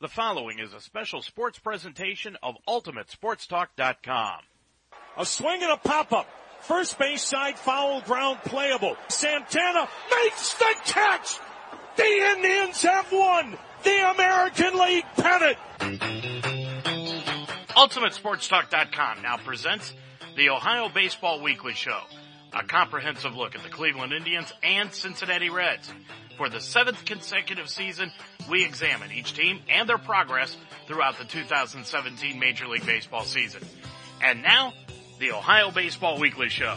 The following is a special sports presentation of UltimateSportsTalk.com. A swing and a pop-up. First base side foul ground playable. Santana makes the catch! The Indians have won the American League pennant! UltimateSportsTalk.com now presents the Ohio Baseball Weekly Show, a comprehensive look at the Cleveland Indians and Cincinnati Reds. For the seventh consecutive season, we examine each team and their progress throughout the 2017 Major League Baseball season. And now, the Ohio Baseball Weekly Show.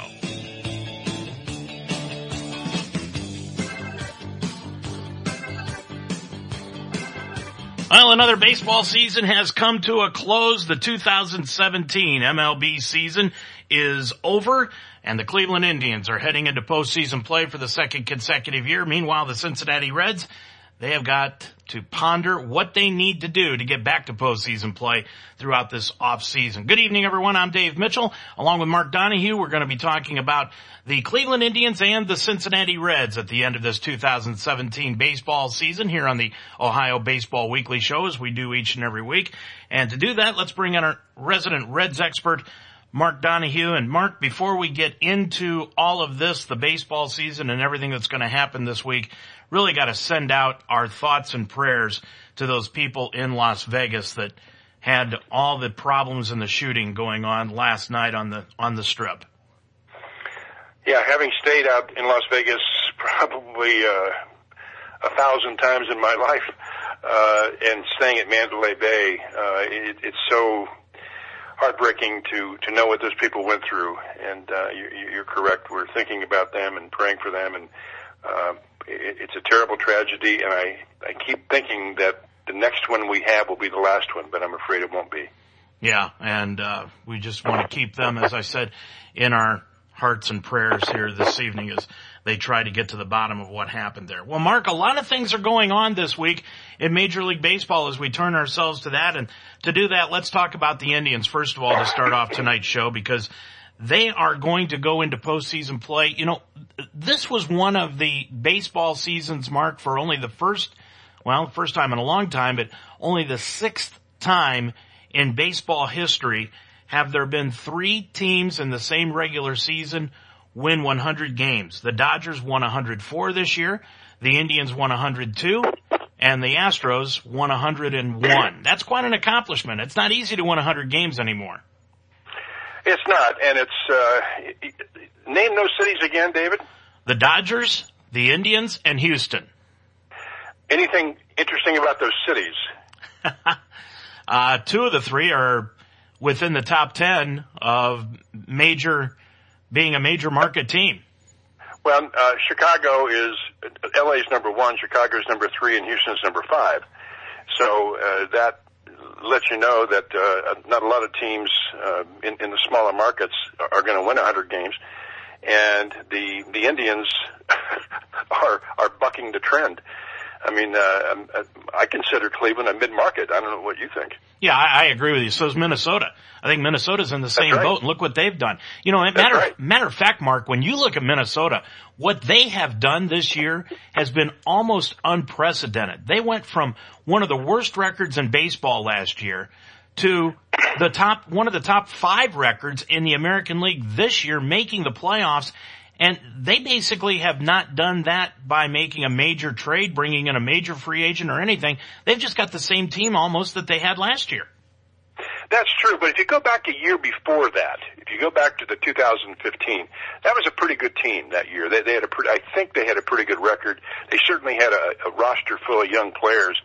Well, another baseball season has come to a close. The 2017 MLB season is over and the Cleveland Indians are heading into postseason play for the second consecutive year. Meanwhile, the Cincinnati Reds, they have got to ponder what they need to do to get back to postseason play throughout this off season. Good evening, everyone. I'm Dave Mitchell. Along with Mark Donahue, we're going to be talking about the Cleveland Indians and the Cincinnati Reds at the end of this 2017 baseball season here on the Ohio Baseball Weekly Show as we do each and every week. And to do that, let's bring in our resident Reds expert, Mark Donahue. And Mark, before we get into all of this, the baseball season and everything that's going to happen this week, really got to send out our thoughts and prayers to those people in Las Vegas that had all the problems in the shooting going on last night on the on the strip. Yeah, having stayed out in Las Vegas probably uh, a thousand times in my life, uh, and staying at Mandalay Bay, uh, it, it's so heartbreaking to to know what those people went through. And uh, you, you're correct. We're thinking about them and praying for them, and uh, it, it's a terrible tragedy. And I I keep thinking that the next one we have will be the last one, but I'm afraid it won't be. Yeah, and uh, we just want to keep them, as I said, in our hearts and prayers here this evening as they try to get to the bottom of what happened there. Well, Mark, a lot of things are going on this week in Major League Baseball as we turn ourselves to that. And to do that, let's talk about the Indians first of all to start off tonight's show because they are going to go into postseason play. You know, this was one of the baseball seasons, Mark, for only the first, well, first time in a long time, but only the sixth time in baseball history have there been three teams in the same regular season win 100 games. The Dodgers won 104 this year. The Indians won 102 and the Astros won 101. That's quite an accomplishment. It's not easy to win 100 games anymore. It's not, and it's uh, name those cities again, David. The Dodgers, the Indians, and Houston. Anything interesting about those cities? uh, two of the three are within the top ten of major being a major market team? Well, uh, Chicago is LA's number one, Chicago's number three, and Houston's number five. So uh, that lets you know that uh, not a lot of teams uh, in, in the smaller markets are going to win 100 games, and the the Indians are are bucking the trend. I mean, uh, uh, I consider Cleveland a mid-market. I don't know what you think. Yeah, I, I agree with you. So is Minnesota. I think Minnesota's in the same right. boat, and look what they've done. You know, matter right. matter of fact, Mark, when you look at Minnesota, what they have done this year has been almost unprecedented. They went from one of the worst records in baseball last year to the top, one of the top five records in the American League this year, making the playoffs and they basically have not done that by making a major trade, bringing in a major free agent or anything. They've just got the same team almost that they had last year. That's true, but if you go back a year before that, if you go back to the 2015, that was a pretty good team that year. They, they had a pretty, I think they had a pretty good record. They certainly had a, a roster full of young players.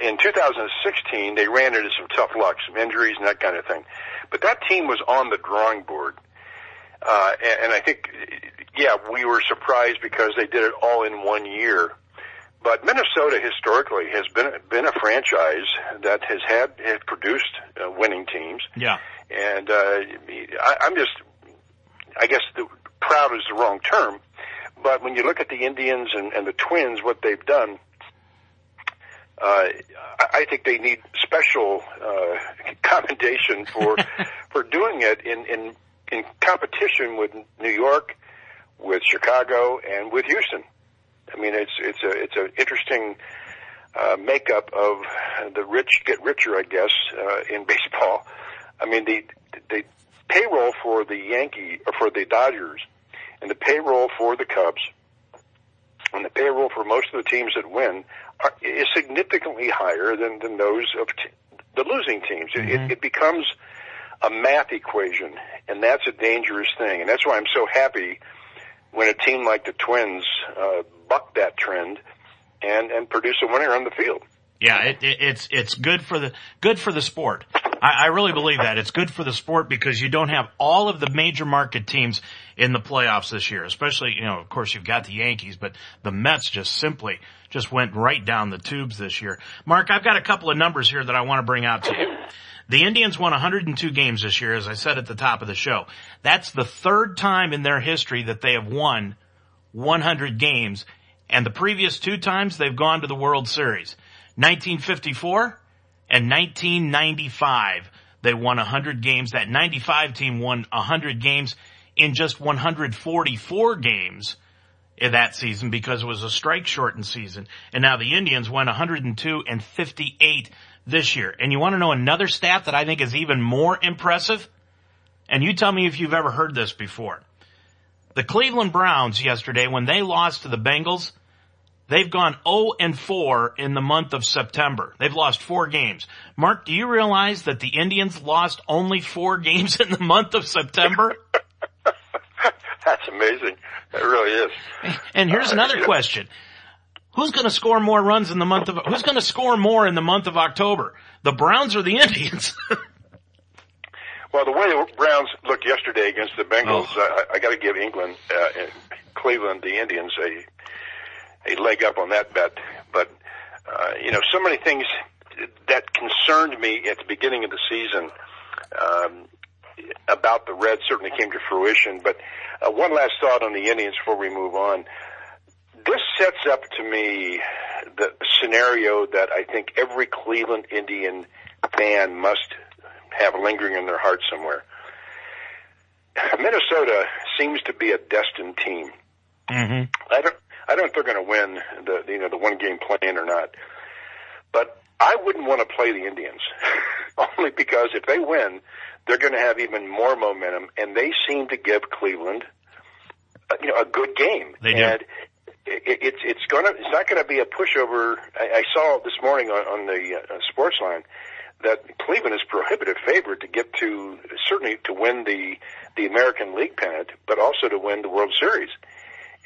In 2016, they ran into some tough luck, some injuries and that kind of thing. But that team was on the drawing board. Uh, and, and I think yeah, we were surprised because they did it all in one year. But Minnesota historically has been been a franchise that has had has produced uh, winning teams. Yeah, and uh, I, I'm just, I guess, the, proud is the wrong term, but when you look at the Indians and, and the Twins, what they've done, uh, I think they need special uh, commendation for for doing it in in in competition with New York with Chicago and with Houston. I mean, it's it's a it's an interesting uh, makeup of the rich get richer, I guess, uh, in baseball. I mean, the the payroll for the Yankee or for the Dodgers, and the payroll for the Cubs, and the payroll for most of the teams that win are, is significantly higher than than those of t- the losing teams. Mm-hmm. It, it becomes a math equation, and that's a dangerous thing. And that's why I'm so happy when a team like the Twins uh, buck that trend and and produce a winner on the field. Yeah, it, it, it's it's good for the good for the sport. I, I really believe that it's good for the sport because you don't have all of the major market teams in the playoffs this year. Especially, you know, of course, you've got the Yankees, but the Mets just simply just went right down the tubes this year. Mark, I've got a couple of numbers here that I want to bring out to you. The Indians won 102 games this year, as I said at the top of the show. That's the third time in their history that they have won 100 games, and the previous two times they've gone to the World Series. 1954 and 1995. They won 100 games. That 95 team won 100 games in just 144 games that season because it was a strike shortened season. And now the Indians won 102 and 58 this year. And you want to know another stat that I think is even more impressive? And you tell me if you've ever heard this before. The Cleveland Browns yesterday, when they lost to the Bengals, they've gone 0 and 4 in the month of September. They've lost four games. Mark, do you realize that the Indians lost only four games in the month of September? That's amazing. It really is. And here's uh, another question. Who's going to score more runs in the month of, who's going to score more in the month of October? The Browns or the Indians? well, the way the Browns looked yesterday against the Bengals, oh. I, I got to give England, uh, Cleveland, the Indians a, a leg up on that bet. But, uh, you know, so many things that concerned me at the beginning of the season, um, about the Reds certainly came to fruition. But uh, one last thought on the Indians before we move on this sets up to me the scenario that I think every Cleveland Indian fan must have lingering in their heart somewhere. Minnesota seems to be a destined team. Mm-hmm. I don't. I don't know if they're going to win the you know the one game plan or not, but I wouldn't want to play the Indians only because if they win, they're going to have even more momentum, and they seem to give Cleveland, uh, you know, a good game. They do. And it, it's it's gonna it's not to be a pushover. I, I saw this morning on, on the uh, sports line that Cleveland is prohibitive favorite to get to certainly to win the the American League pennant, but also to win the World Series.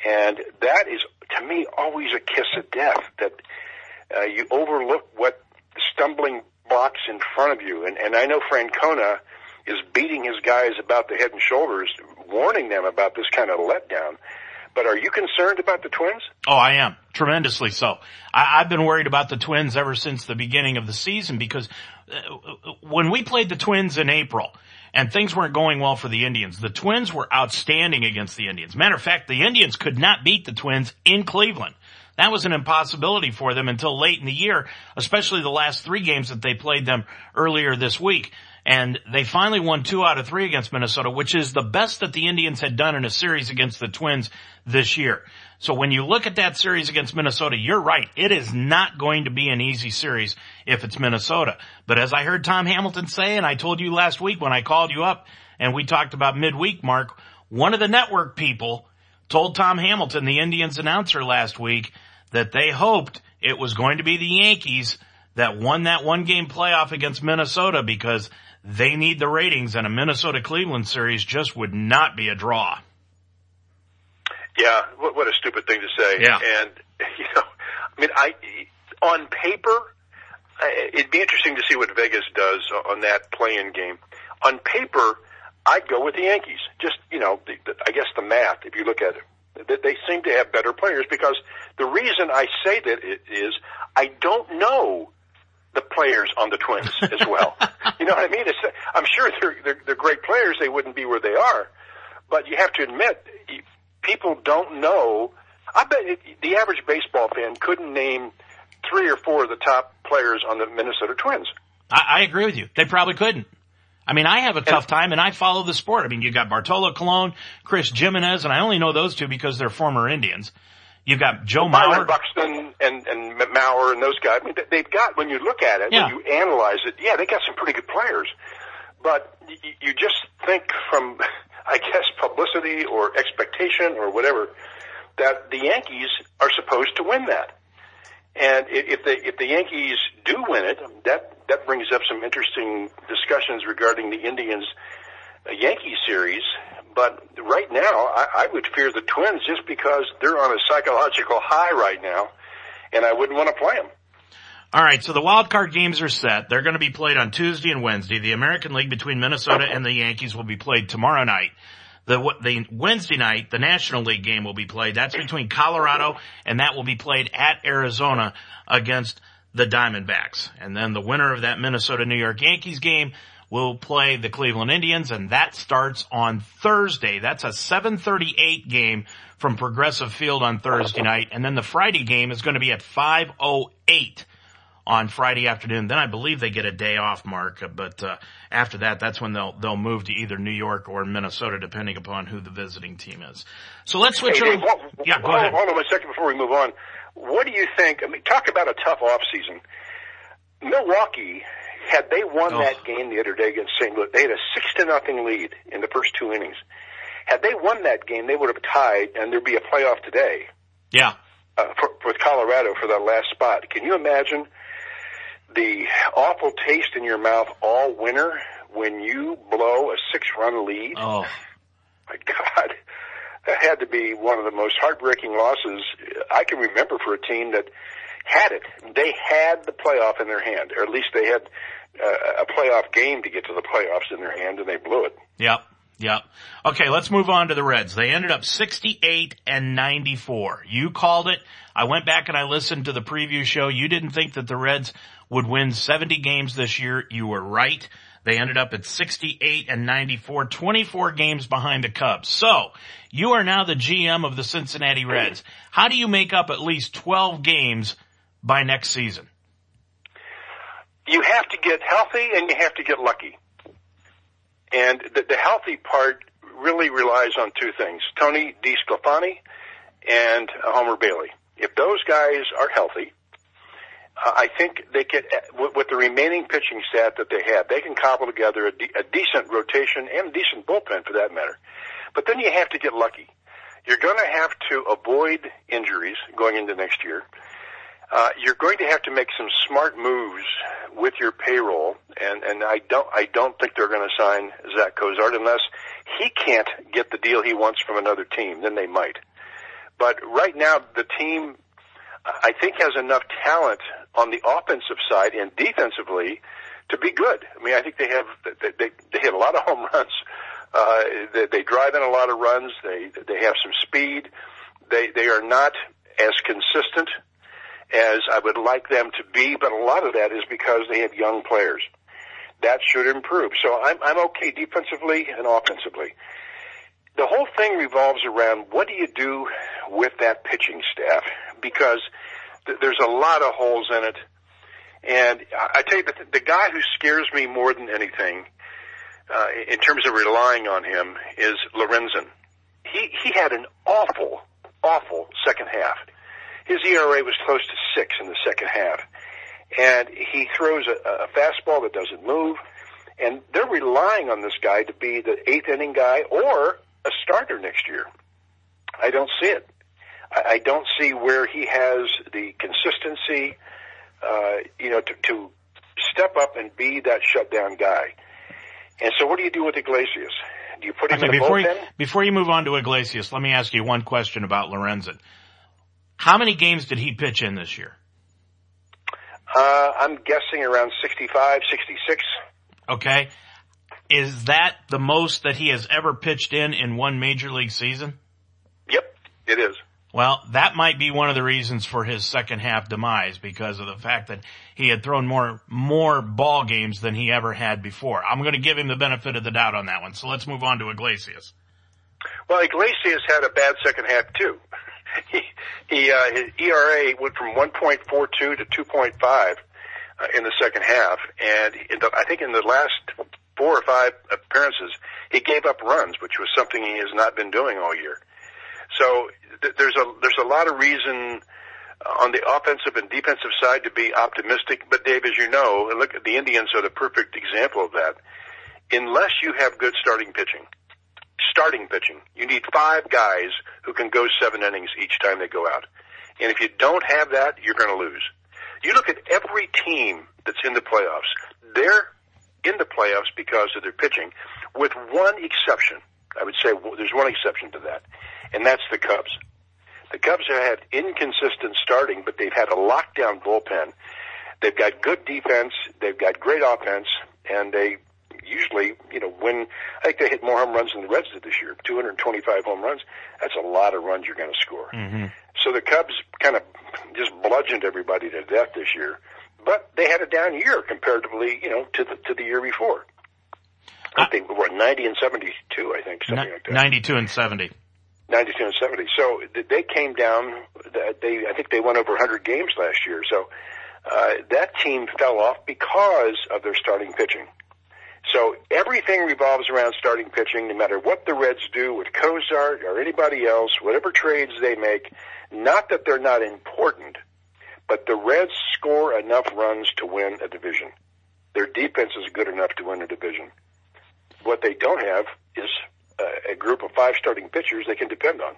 And that is to me always a kiss of death that uh, you overlook what stumbling blocks in front of you. And and I know Francona is beating his guys about the head and shoulders, warning them about this kind of letdown. But are you concerned about the Twins? Oh, I am tremendously so. I, have been worried about the Twins ever since the beginning of the season because uh, when we played the Twins in April and things weren't going well for the Indians, the Twins were outstanding against the Indians. Matter of fact, the Indians could not beat the Twins in Cleveland. That was an impossibility for them until late in the year, especially the last three games that they played them earlier this week. And they finally won two out of three against Minnesota, which is the best that the Indians had done in a series against the Twins this year. So when you look at that series against Minnesota, you're right. It is not going to be an easy series if it's Minnesota. But as I heard Tom Hamilton say, and I told you last week when I called you up and we talked about midweek, Mark, one of the network people told Tom Hamilton, the Indians announcer last week, that they hoped it was going to be the Yankees that won that one game playoff against Minnesota because they need the ratings and a Minnesota Cleveland series just would not be a draw. Yeah, what, what a stupid thing to say. Yeah. And, you know, I mean, I, on paper, it'd be interesting to see what Vegas does on that play-in game. On paper, I'd go with the Yankees. Just, you know, the, the, I guess the math, if you look at it, that they seem to have better players because the reason I say that is I don't know the players on the Twins as well. you know what I mean? It's, I'm sure they're, they're they're great players. They wouldn't be where they are, but you have to admit people don't know. I bet the average baseball fan couldn't name three or four of the top players on the Minnesota Twins. I, I agree with you. They probably couldn't. I mean, I have a tough time and I follow the sport. I mean, you got Bartolo Colon, Chris Gimenez, and I only know those two because they're former Indians. You've got Joe Mauer. Buxton and and Mauer and those guys. I mean, they- they've got when you look at it, Yeah. when you analyze it, yeah, they got some pretty good players. But y- you just think from, I guess, publicity or expectation or whatever, that the Yankees are supposed to win that. And if the if the Yankees do win it, that that brings up some interesting discussions regarding the Indians uh, Yankee series. But right now, I, I would fear the Twins just because they're on a psychological high right now, and I wouldn't want to play them. All right, so the wild card games are set. They're going to be played on Tuesday and Wednesday. The American League between Minnesota and the Yankees will be played tomorrow night. The the Wednesday night, the National League game will be played. That's between Colorado and that will be played at Arizona against the Diamondbacks. And then the winner of that Minnesota New York Yankees game will play the Cleveland Indians and that starts on Thursday. That's a 738 game from Progressive Field on Thursday night. And then the Friday game is going to be at 508 on Friday afternoon. Then I believe they get a day off, Mark. But uh, after that, that's when they'll they'll move to either New York or Minnesota, depending upon who the visiting team is. So let's switch. Hey, over. Yeah, go hold, ahead. hold on a second before we move on. What do you think? I mean, talk about a tough off season. Milwaukee, had they won Oh. that game the other day against St. Louis, they had a six to nothing lead in the first two innings. Had they won that game, they would have tied, and there'd be a playoff today Yeah, uh, for, with Colorado for that last spot. Can you imagine the awful taste in your mouth all winter when you blow a six-run lead? Oh, my God, that had to be one of the most heartbreaking losses I can remember for a team that had it. They had the playoff in their hand, or at least they had uh, a playoff game to get to the playoffs in their hand, and they blew it. yep, yep. Okay, let's move on to the Reds. They ended up 68 and 94. You called it. I went back and I listened to the preview show. You didn't think that the Reds would win 70 games this year. You were right. They ended up at 68 and 94, 24 games behind the Cubs. So, you are now the GM of the Cincinnati Reds. How do you make up at least 12 games by next season? You have to get healthy, and you have to get lucky. And the, the healthy part really relies on two things: Tony DeSclafani and uh, Homer Bailey. If those guys are healthy, uh, I think they could, with, with the remaining pitching staff that they have, they can cobble together a, de- a decent rotation and a decent bullpen for that matter. But then you have to get lucky. You're going to have to avoid injuries going into next year. Uh, you're going to have to make some smart moves with your payroll, and and I don't I don't think they're going to sign Zach Cozart unless he can't get the deal he wants from another team. Then they might. But right now, the team I think has enough talent on the offensive side and defensively to be good. I mean, I think they have they they, they hit a lot of home runs. Uh, they, they drive in a lot of runs. They they have some speed. They they are not as consistent as I would like them to be, but a lot of that is because they have young players. That should improve. So I'm I'm okay defensively and offensively. The whole thing revolves around what do you do with that pitching staff because th- there's a lot of holes in it. And I I tell you, the, the guy who scares me more than anything, uh, in terms of relying on him, is Lorenzen. He he had an awful, awful second half. His ERA was close to six in the second half, and he throws a, a fastball that doesn't move. And they're relying on this guy to be the eighth inning guy or a starter next year. I don't see it. I, I don't see where he has the consistency, uh, you know, to, to step up and be that shutdown guy. And so, what do you do with Iglesias? Do you put him Okay, in the before you, before you move on to Iglesias, let me ask you one question about Lorenzen. How many games did he pitch in this year? Uh, I'm guessing around 65, 66. Okay. Is that the most that he has ever pitched in in one major league season? Yep, it is. Well, that might be one of the reasons for his second half demise because of the fact that he had thrown more, more ball games than he ever had before. I'm going to give him the benefit of the doubt on that one. So let's move on to Iglesias. Well, Iglesias had a bad second half too. He, he uh, his ERA went from 1.42 to 2.5 uh, in the second half, and the, I think in the last four or five appearances, he gave up runs, which was something he has not been doing all year. So th- there's a there's a lot of reason on the offensive and defensive side to be optimistic. But Dave, as you know, look, at the Indians are the perfect example of that. Unless you have good starting pitching, starting pitching, you need five guys who can go seven innings each time they go out. And if you don't have that, you're going to lose. You look at every team that's in the playoffs. They're in the playoffs because of their pitching, with one exception. I would say there's one exception to that, and that's the Cubs. The Cubs have had inconsistent starting, but they've had a lockdown bullpen. They've got good defense. They've got great offense, and they usually, you know, win. I think they hit more home runs than the Reds did this year. 225 home runs. That's a lot of runs you're going to score. Mm-hmm. So the Cubs kind of just bludgeoned everybody to death this year, but they had a down year comparatively, you know, to the to the year before. I think were 90 and 72, I think, something like that. 92 and 70. 92 and 70. So they came down. They, I think they won over 100 games last year. So uh, that team fell off because of their starting pitching. So everything revolves around starting pitching, no matter what the Reds do with Cozart or anybody else, whatever trades they make. Not that they're not important, but the Reds score enough runs to win a division. Their defense is good enough to win a division. What they don't have is a group of five starting pitchers they can depend on.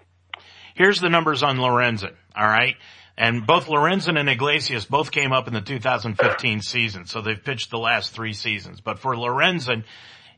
Here's the numbers on Lorenzen, all right? And both Lorenzen and Iglesias both came up in the 2015 season, so they've pitched the last three seasons. But for Lorenzen,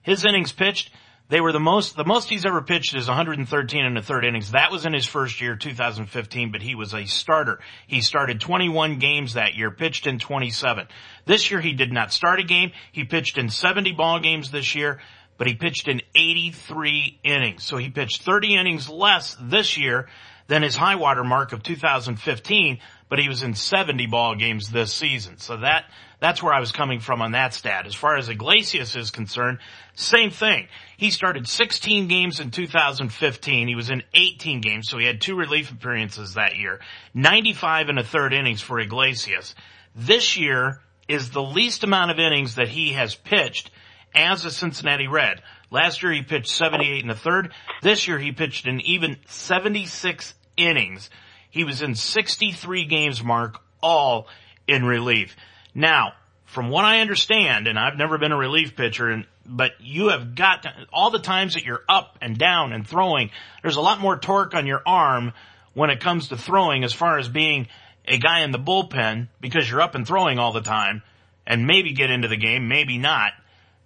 his innings pitched, they were the most, the most he's ever pitched is 113 in the third innings. That was in his first year, 2015, but he was a starter. He started 21 games that year, pitched in 27. This year he did not start a game. He pitched in 70 ball games this year but he pitched in 83 innings. So he pitched 30 innings less this year than his high water mark of 2015, but he was in 70 ball games this season. So that, that's where I was coming from on that stat. As far as Iglesias is concerned, same thing. He started 16 games in 2015. He was in 18 games, so he had two relief appearances that year. 95 and a third innings for Iglesias. This year is the least amount of innings that he has pitched as a Cincinnati Red. Last year he pitched 78 and a third. This year he pitched an even 76 innings. He was in 63 games mark, all in relief. Now, from what I understand, and I've never been a relief pitcher, and, but you have got to, all the times that you're up and down and throwing, there's a lot more torque on your arm when it comes to throwing as far as being a guy in the bullpen because you're up and throwing all the time and maybe get into the game, maybe not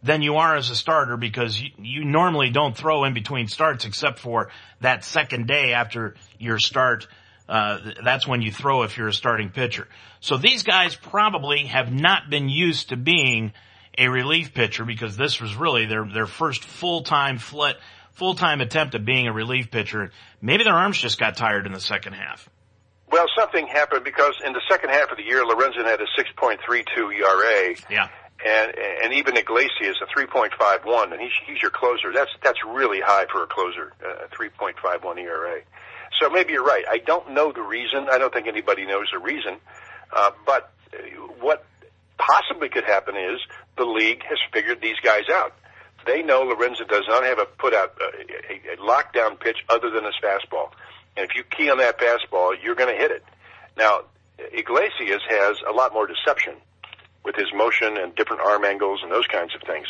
than you are as a starter because you, you normally don't throw in between starts except for that second day after your start. Uh, that's when you throw if you're a starting pitcher. So these guys probably have not been used to being a relief pitcher because this was really their their first full time flit full time attempt at being a relief pitcher. Maybe their arms just got tired in the second half. Well, something happened because in the second half of the year, Lorenzen had a 6.32 ERA. Yeah and and even Iglesias a 3.51, and he's he's your closer. That's that's really high for a closer, a 3.51 ERA. So maybe you're right. I don't know the reason. I don't think anybody knows the reason. Uh, but what possibly could happen is the league has figured these guys out. They know Lorenzen does not have a put out a, a, a lockdown pitch other than his fastball, and if you key on that fastball, you're going to hit it. Now Iglesias has a lot more deception with his motion and different arm angles and those kinds of things.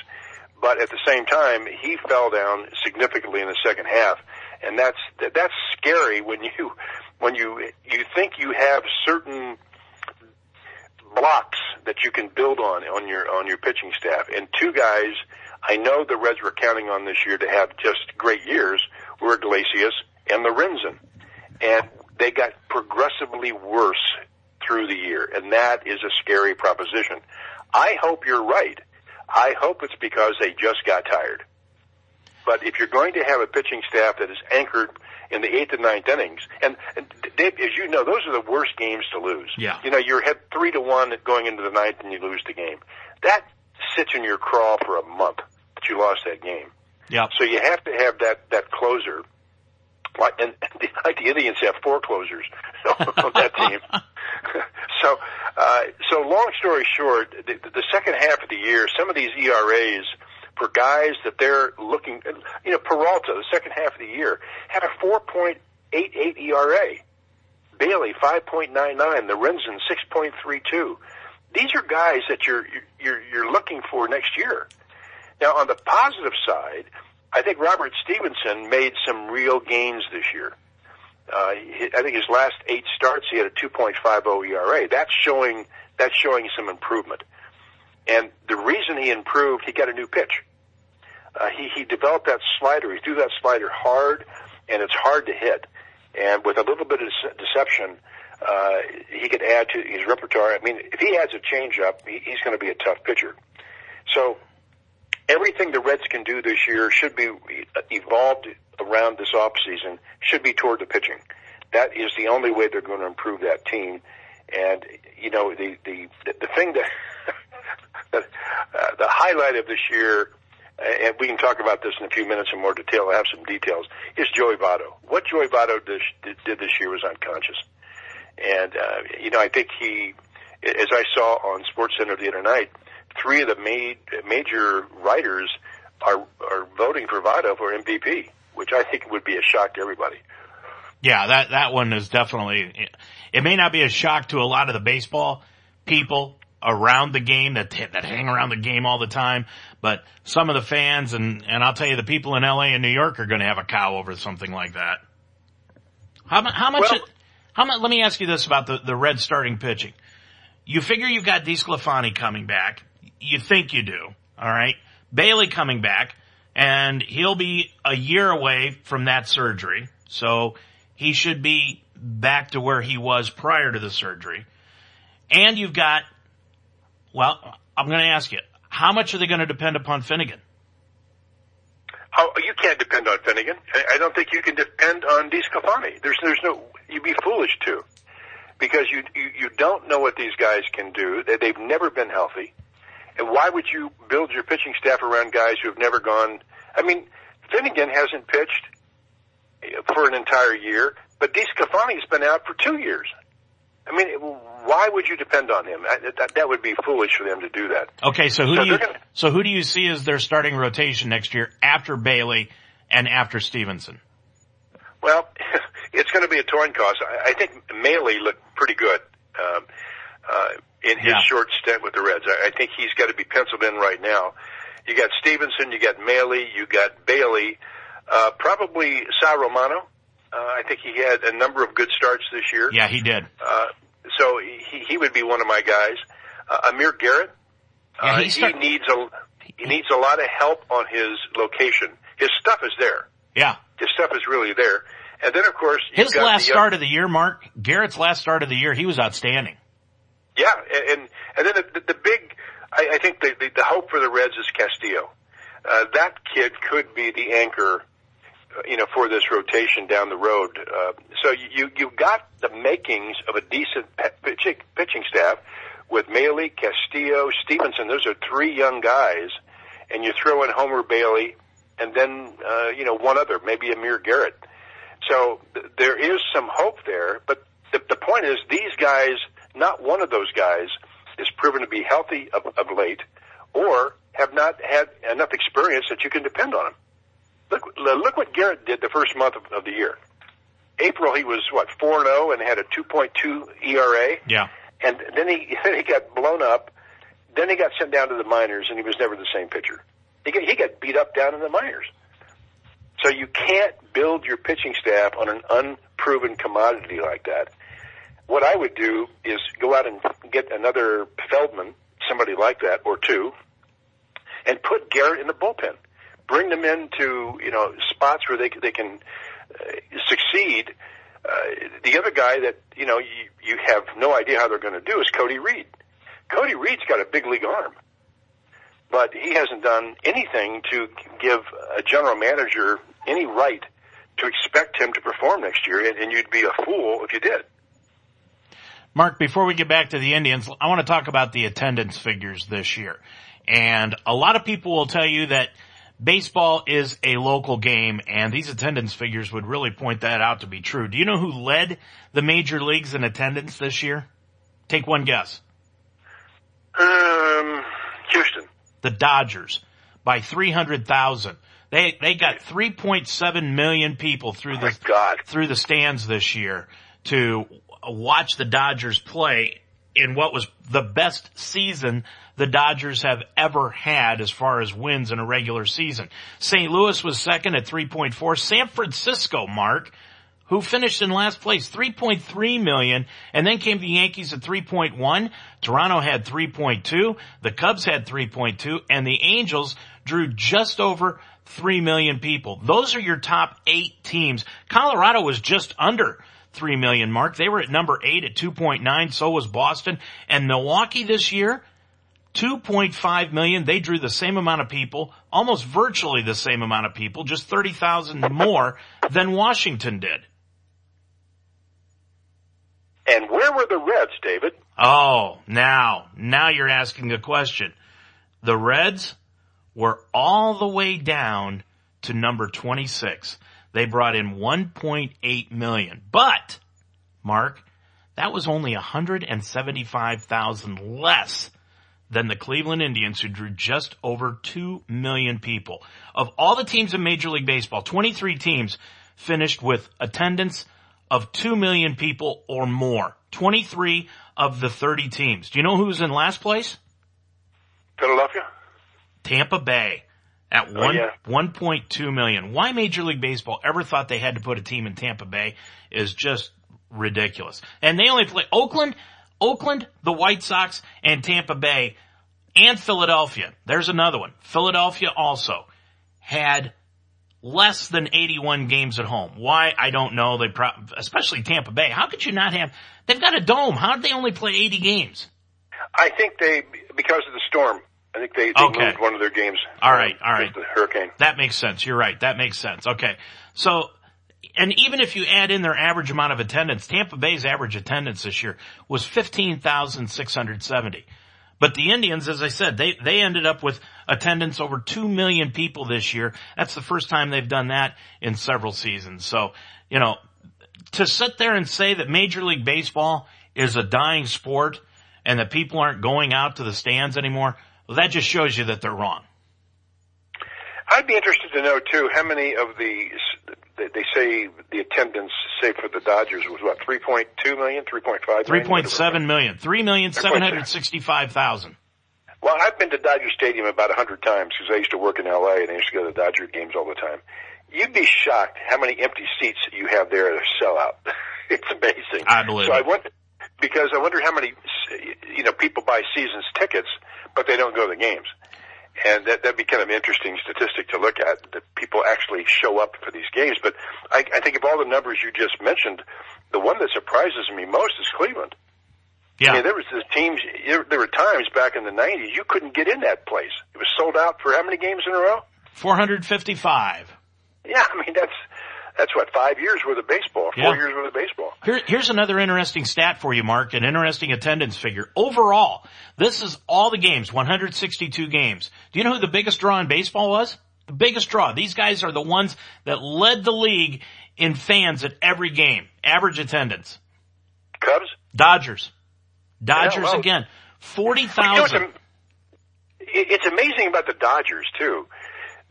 But at the same time, he fell down significantly in the second half, and that's that's scary when you when you you think you have certain blocks that you can build on on your on your pitching staff. And two guys I know the Reds were counting on this year to have just great years were Iglesias and Lorenzen. And they got progressively worse through the year, and that is a scary proposition. I hope you're right. I hope it's because they just got tired. But if you're going to have a pitching staff that is anchored in the eighth and ninth innings, and, and Dave, as you know, those are the worst games to lose. Yeah. You know, you're ahead three to one going into the ninth, and you lose the game. That sits in your craw for a month that you lost that game. Yeah. So you have to have that that closer. Like and like the Indians have four closers on that team. so, uh, so long story short, the, the second half of the year, some of these ERAs for guys that they're looking, you know, Peralta, the second half of the year had a 4.8 6.88 ERA. Bailey 5.99. Lorenzen 6.32. These are guys that you're you're you're looking for next year. Now, on the positive side, I think Robert Stephenson made some real gains this year. Uh, I think his last eight starts, he had a 2.50 ERA. That's showing that's showing some improvement. And the reason he improved, he got a new pitch. Uh, he he developed that slider. He threw that slider hard, and it's hard to hit. And with a little bit of deception, uh, he could add to his repertoire. I mean, if he adds a changeup, he, he's going to be a tough pitcher. So everything the Reds can do this year should be evolved around this off season should be toward the pitching. That is the only way they're going to improve that team. And you know the the the thing that uh, the highlight of this year, and we can talk about this in a few minutes in more detail. I have some details. Is Joey Votto. What Joey Votto did, did this year was unconscious, and uh, you know I think he, as I saw on Sports Center the other night, three of the ma- major writers are are voting for Votto for MVP which I think would be a shock to everybody. Yeah, that, that one is definitely, it may not be a shock to a lot of the baseball people around the game that, that hang around the game all the time, but some of the fans and, and I'll tell you the people in LA and New York are going to have a cow over something like that. How, how much, well, how much, let me ask you this about the, the red starting pitching. You figure you've got DeSclafani coming back. You think you do. All right. Bailey coming back and he'll be a year away from that surgery. So he should be back to where he was prior to the surgery. And you've got, well, I'm going to ask you, how much are they going to depend upon Finnegan? Oh, you can't depend on Finnegan. I don't think you can depend on DeSclafani. There's, there's no, you'd be foolish to, because you, you, you don't know what these guys can do. They've never been healthy. Why would you build your pitching staff around guys who have never gone? I mean, Finnegan hasn't pitched for an entire year, but DeSclafani's been out for two years. I mean, why would you depend on him? That, that would be foolish for them to do that. Okay, so who so do you gonna, so who do you see as their starting rotation next year after Bailey and after Stephenson? Well, it's going to be a coin cost. I, I think Mahle looked pretty good. Um, uh, in his yeah. short stint with the Reds. I, I think he's got to be penciled in right now. You got Stephenson, you got Mahle, you got Bailey, uh, probably Sal Romano. Uh, I think he had a number of good starts this year. Yeah, he did. Uh, so he, he would be one of my guys. Uh, Amir Garrett, uh, yeah, he, start- he needs a, he needs a lot of help on his location. His stuff is there. Yeah. His stuff is really there. And then of course, his last start of the year, Mark, Garrett's last start of the year, he was outstanding. Yeah, and and then the, the big, I, I think the, the the hope for the Reds is Castillo. Uh, that kid could be the anchor, uh, you know, for this rotation down the road. Uh, so you you've got the makings of a decent pitching pitching staff with Mahle, Castillo, Stephenson. Those are three young guys, and you throw in Homer Bailey, and then uh, you know one other, maybe Amir Garrett. So th- there is some hope there, but the, the point is these guys not one of those guys is proven to be healthy of, of late or have not had enough experience that you can depend on them. Look, look what Garrett did the first month of, of the year. April, he was what four zero oh and had a two point two ERA. Yeah, and then he then he got blown up. Then he got sent down to the minors, and he was never the same pitcher. He got, he got beat up down in the minors. So you can't build your pitching staff on an unproven commodity like that what I would do is go out and get another Feldman, somebody like that, or two, and put Garrett in the bullpen. Bring them into you know spots where they they can uh, succeed. Uh, the other guy that you know you, you have no idea how they're going to do is Cody Reed. Cody Reed's got a big league arm, but he hasn't done anything to give a general manager any right to expect him to perform next year, and, and you'd be a fool if you did. Mark, before we get back to the Indians, I want to talk about the attendance figures this year. And a lot of people will tell you that baseball is a local game and these attendance figures would really point that out to be true. Do you know who led the major leagues in attendance this year? Take one guess. Um, Houston. The Dodgers. by 300,000. They they got 3.7 million people through Oh the God. through the stands this year to watch the Dodgers play in what was the best season the Dodgers have ever had as far as wins in a regular season. St. Louis was second at 3.4. San Francisco, Mark, who finished in last place, 3.3 million, and then came the Yankees at 3.1. Toronto had 3.2. The Cubs had 3.2, and the Angels drew just over 3 million people. Those are your top eight teams. Colorado was just under 3 million mark. They were at number eight at 2.9. So was Boston and Milwaukee this year. 2.5 million. They drew the same amount of people, almost virtually the same amount of people, just 30,000 more than Washington did. And where were the Reds, David? Oh, now, now you're asking a question. The Reds were all the way down to number 26. They brought in 1.8 million. But, Mark, that was only 175,000 less than the Cleveland Indians who drew just over 2 million people. Of all the teams in Major League Baseball, 23 teams finished with attendance of 2 million people or more. 23 of the 30 teams. Do you know who's in last place? Philadelphia? Tampa Bay at oh, one, yeah. 1.2 million. Why Major League Baseball ever thought they had to put a team in Tampa Bay is just ridiculous. And they only play Oakland, Oakland, the White Sox, and Tampa Bay, and Philadelphia. There's another one. Philadelphia also had less than 81 games at home. Why? I don't know. They pro- especially Tampa Bay. How could you not have, they've got a dome. How did they only play 80 games? I think they, because of the storm, I think they, they Okay. moved one of their games. All right, all right. The hurricane. That makes sense. You're right. That makes sense. Okay. So, and even if you add in their average amount of attendance, Tampa Bay's average attendance this year was 15,670. But the Indians, as I said, they, they ended up with attendance over 2 million people this year. That's the first time they've done that in several seasons. So, you know, to sit there and say that Major League Baseball is a dying sport and that people aren't going out to the stands anymore, well, that just shows you that they're wrong. I'd be interested to know too how many of the they say the attendance, say for the Dodgers, was what 3.2 million, 3.5 Three million? point seven million. Three million seven hundred sixty-five thousand. Well, I've been to Dodger Stadium about a hundred times because I used to work in L.A. and I used to go to Dodger games all the time. You'd be shocked how many empty seats you have there that sell out. it's amazing. I believe So. I wonder because I wonder how many you know people buy seasons tickets, but they don't go to the games. And that that'd be kind of an interesting statistic to look at that people actually show up for these games. But I, I think of all the numbers you just mentioned, the one that surprises me most is Cleveland. Yeah, I mean, there was this teams. There were times back in the '90s you couldn't get in that place. It was sold out for how many games in a row? Four hundred fifty-five. Yeah, I mean that's that's what five years worth of baseball, four Yeah. years worth of baseball. Here, here's another interesting stat for you, Mark, an interesting attendance figure. Overall, this is all the games, 162 games. Do you know who the biggest draw in baseball was? The biggest draw. These guys are the ones that led the league in fans at every game. Average attendance. Cubs. Dodgers. Dodgers well- again. You know, what's 40,000. am- it's amazing about the Dodgers too.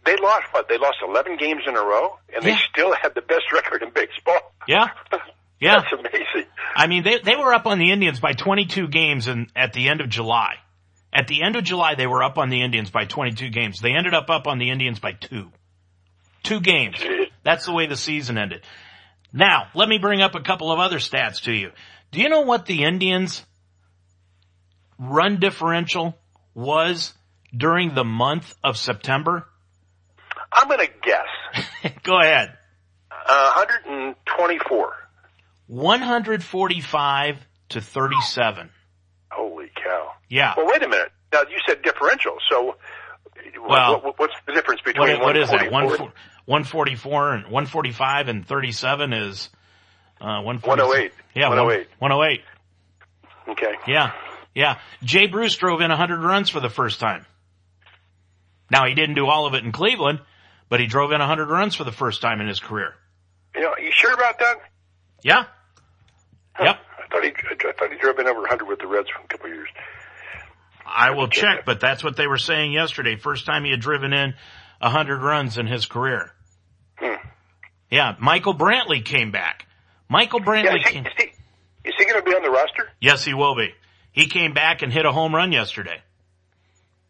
They lost what? They lost 11 games in a row, and they still had the best record in baseball. Yeah. Yeah. That's amazing. I mean, they they were up on the Indians by 22 games in, at the end of July. At the end of July, they were up on the Indians by 22 games. They ended up up on the Indians by two. Two games. That's the way the season ended. Now, let me bring up a couple of other stats to you. Do you know what the Indians run differential was during the month of September? I'm going to guess Go ahead. uh, 124. 145 to 37. Holy cow! Yeah. Well, wait a minute. Now you said differential, so Well, what, what's the difference between What, what is that? 144 One, 144 and 145 and 37 is, uh, 108. Yeah, 108. 108. Okay. Yeah. Yeah. Jay Bruce drove in 100 runs for the first time. Now he didn't do all of it in Cleveland, but he drove in 100 runs for the first time in his career. You know, you sure about that? Yeah. Yep. I thought he, I thought he drove in over 100 with the Reds for a couple of years. I will check, but that's what they were saying yesterday. First time he had driven in hundred runs in his career. Hmm. Yeah, Michael Brantley came back. Michael Yeah, Brantley is he, came. is he, is he going to be on the roster? Yes, he will be. He came back and hit a home run yesterday.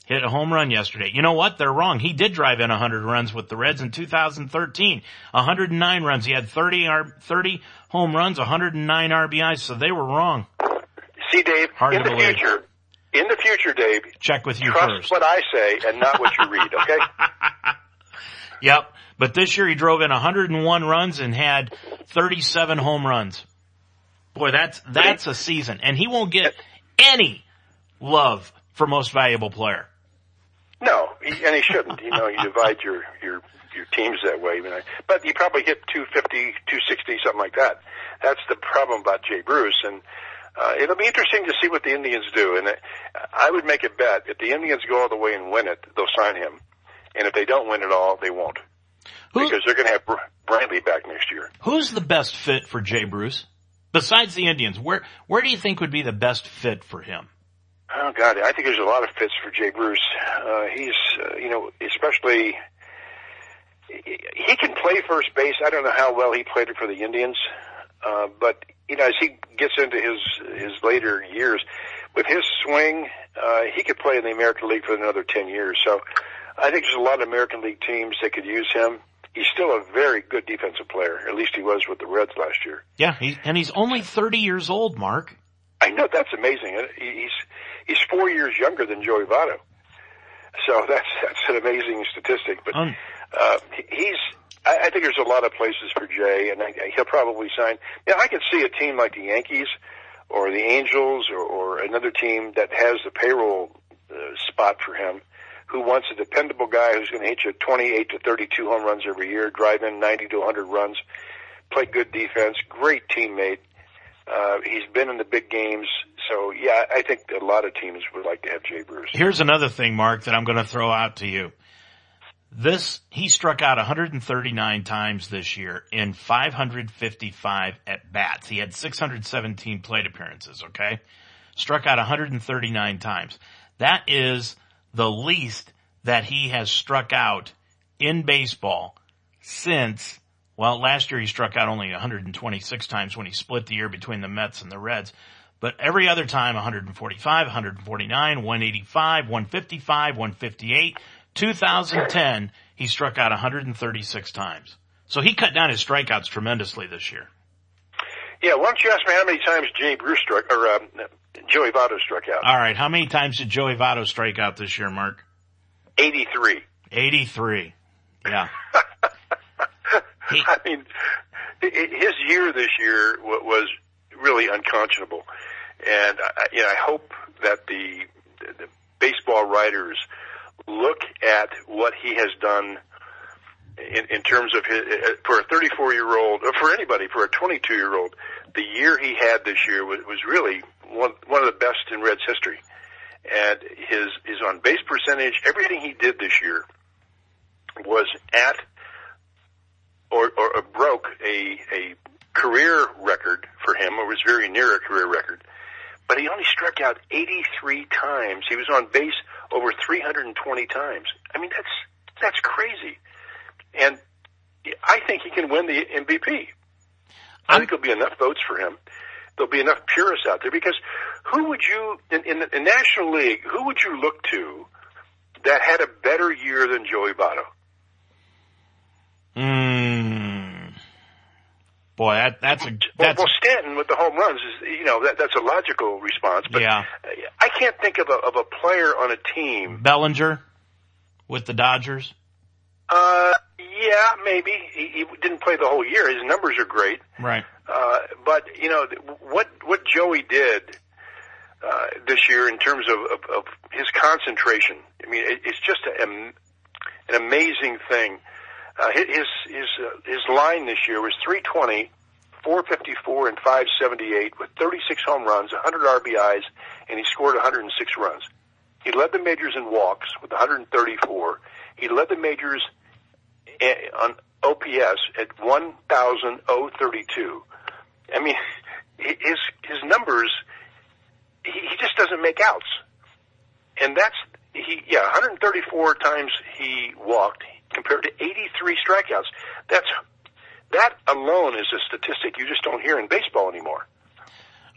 Hit a home run yesterday. You know what? They're wrong. He did drive in 100 runs with the Reds in 2013. 109 runs. He had 30 30 home runs, 109 RBIs, so they were wrong. See, Dave, Hard in the believe. future, in the future, Dave, Check with you trust first. what I say and not what you read, okay? Yep. But this year he drove in 101 runs and had 37 home runs. Boy, that's, that's a season. And he won't get any love for most valuable player. No, he, and he shouldn't. You know, you divide your your your teams that way. You know. But he probably hit 250, 260, something like that. That's the problem about Jay Bruce, and uh, it'll be interesting to see what the Indians do. And uh, I would make a bet if the Indians go all the way and win it, they'll sign him, and if they don't win it all, they won't Who, because they're going to have Br- Brantley back next year. who's the best fit for Jay Bruce? Besides the Indians, where, where do you think would be the best fit for him? Oh God, I think there's a lot of fits for Jay Bruce. Uh, he's, uh, you know, especially he can play first base. I don't know how well he played it for the Indians, uh, but you know, as he gets into his his later years, with his swing, uh, he could play in the American League for another ten years. So, I think there's a lot of American League teams that could use him. He's still a very good defensive player. At least he was with the Reds last year. Yeah, he, and he's only 30 years old, Mark. I know that's amazing. He's he's four years younger than Joey Votto, so that's that's an amazing statistic. But Um, uh, he's I, I think there's a lot of places for Jay, and I, he'll probably sign. Yeah, I could see a team like the Yankees or the Angels or, or another team that has the payroll uh, spot for him, who wants a dependable guy who's going to hit you 28 to 32 home runs every year, drive in 90 to 100 runs, play good defense, great teammate. Uh, he's been in the big games, so yeah, I think a lot of teams would like to have Jay Bruce. Here's another thing, Mark, that I'm going to throw out to you. This, he struck out 139 times this year in 555 at bats. He had 617 plate appearances, okay? Struck out 139 times. That is the least that he has struck out in baseball since, well, last year he struck out only 126 times when he split the year between the Mets and the Reds. But every other time, 145, 149, 185, 155, 158, 2010, he struck out 136 times. So he cut down his strikeouts tremendously this year. Yeah, why don't you ask me how many times Jay Bruce struck or um, Joey Votto struck out? All right, how many times did Joey Votto strike out this year, Mark? 83. 83. Yeah. I mean, his year this year was really unconscionable, and I, you know I hope that the, the baseball writers look at what he has done in, in terms of his uh, uh, for a 34 year old, or uh, for anybody, for a 22 year old, the year he had this year was, was really one one of the best in Reds history, and his his on base percentage, everything he did this year was at or, or, or broke a, a career record for him, or was very near a career record. But he only struck out 83 times. He was on base over 320 times. I mean, that's that's crazy. And I think he can win the MVP. I think there'll be enough votes for him. There'll be enough purists out there because who would you in, in the in National League? Who would you look to that had a better year than Joey Votto? Mm. Boy, that, that's a, Well, that's, well, Stanton with the home runs is, you know, that, that's a logical response. But Yeah. I can't think of a, of a player on a team. Bellinger with the Dodgers. Uh, yeah, maybe he, he didn't play the whole year. His numbers are great. Right. Uh, but you know what what Joey did uh, this year in terms of, of, of his concentration. I mean, it, it's just a, an amazing thing. Uh, his his uh, his line this year was 320, 454, and 578 with 36 home runs, 100 RBIs, and he scored 106 runs. He led the majors in walks with 134. He led the majors eh, on OPS at 1,032. I mean, his his numbers, he, he just doesn't make outs, and that's he. Yeah, 134 times he walked compared to 83 strikeouts. That's that alone is a statistic you just don't hear in baseball anymore.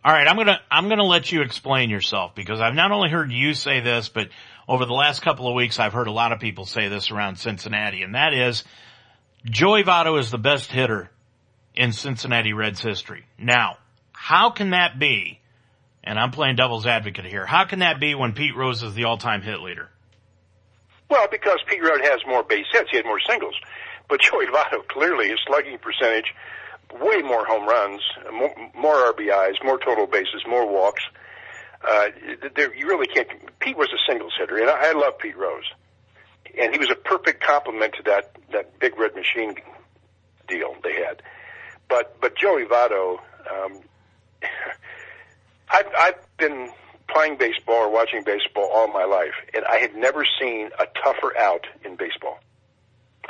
All right, I'm gonna I'm gonna let you explain yourself because I've not only heard you say this, but over the last couple of weeks I've heard a lot of people say this around Cincinnati, and that is Joey Votto is the best hitter in Cincinnati Reds history. Now, how can that be? And I'm playing devil's advocate here. How can that be when Pete Rose is the all-time hit leader? Well, because Pete Rose has more base hits, he had more singles. But Joey Votto clearly his slugging percentage, way more home runs, more, more RBIs, more total bases, more walks. Uh, there, you really can't. Pete was a singles hitter, and I, I love Pete Rose, and he was a perfect complement to that that big red machine deal they had. But but Joey Votto, um, I've I've been playing baseball or watching baseball all my life, and I had never seen a tougher out in baseball.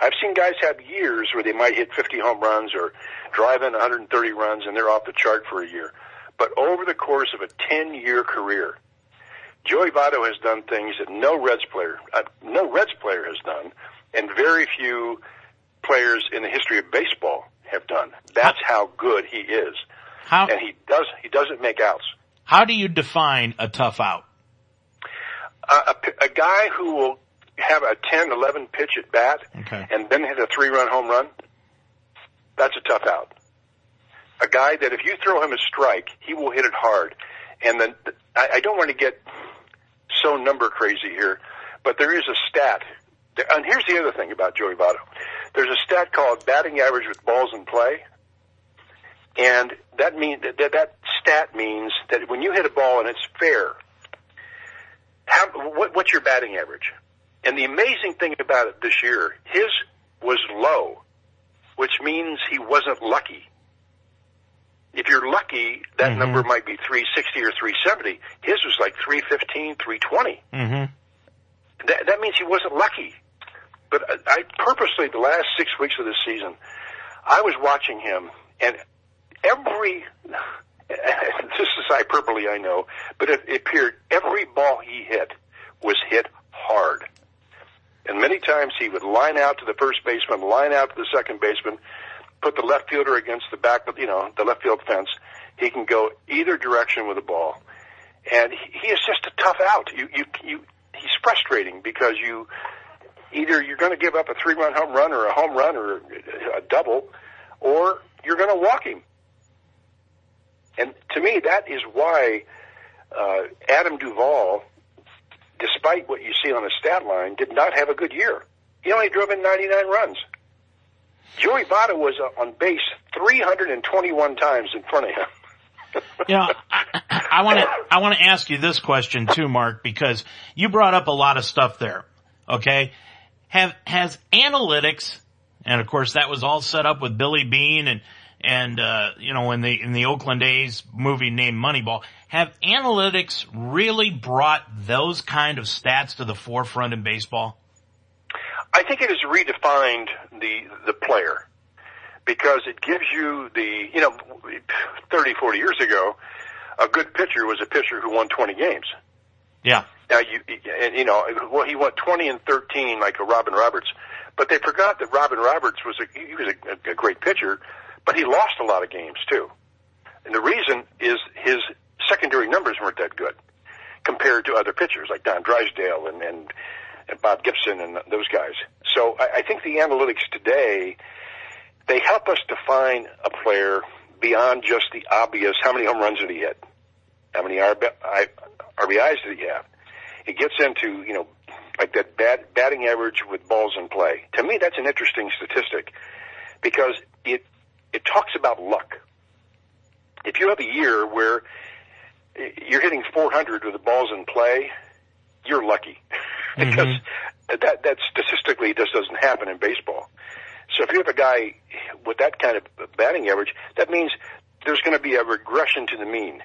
I've seen guys have years where they might hit 50 home runs or drive in 130 runs and they're off the chart for a year. But over the course of a 10 year career, Joey Votto has done things that no Reds player, uh, no Reds player has done, and very few players in the history of baseball have done. That's how good he is. How, and he does, he doesn't make outs. How do you define a tough out? Uh, a, a guy who will have a 10, 11 pitch at bat Okay. and then hit a three run home run, that's a tough out. A guy that if you throw him a strike, he will hit it hard. And then I, I don't want to get so number crazy here, but there is a stat. And here's the other thing about Joey Votto. There's a stat called batting average with balls in play. And that mean that, that stat means that when you hit a ball and it's fair, how, what, what's your batting average? And the amazing thing about it this year, his was low, which means he wasn't lucky. If you're lucky, that Mhm. number might be 360 or 370. His was like 315, 320. Mm-hmm. That, that means he wasn't lucky. But I, I purposely, the last six weeks of the season, I was watching him, and every, this is hyperbole, I know, but it, appeared every ball he hit was hit hard. And many times he would line out to the first baseman, line out to the second baseman, put the left fielder against the back of, you know, the left field fence. He can go either direction with the ball. And he is just a tough out. You, you, you, he's frustrating because you, either you're going to give up a three run home run or a home run or a double, or you're going to walk him. And to me, that is why uh, Adam Duvall, despite what you see on the stat line, did not have a good year. He only drove in 99 runs. Joey Votto was uh, on base 321 times in front of him. You know, I want to I want to ask you this question too, Mark, because you brought up a lot of stuff there. Okay, have has analytics, and of course that was all set up with Billy Beane and and uh, you know in the in the Oakland A's movie named Moneyball. Have analytics really brought those kind of stats to the forefront in baseball? I think it has redefined the the player because it gives you the you know 30 40 years ago a good pitcher was a pitcher who won 20 games. Yeah. Now you and you know well he went 20 and 13 like a Robin Roberts, but they forgot that Robin Roberts was a he was a, a great pitcher, but he lost a lot of games too. And the reason is his secondary numbers weren't that good compared to other pitchers like Don Drysdale and and, and Bob Gibson and those guys. So I, I think the analytics today they help us define a player beyond just the obvious. How many home runs did he hit? How many RBIs did he have? It gets into you know like that bat, batting average with balls in play. To me, that's an interesting statistic because it talks about luck. If you have a year where you're hitting 400 with the balls in play, you're lucky mm-hmm. because that that statistically just doesn't happen in baseball. So if you have a guy with that kind of batting average, that means there's going to be a regression to the mean.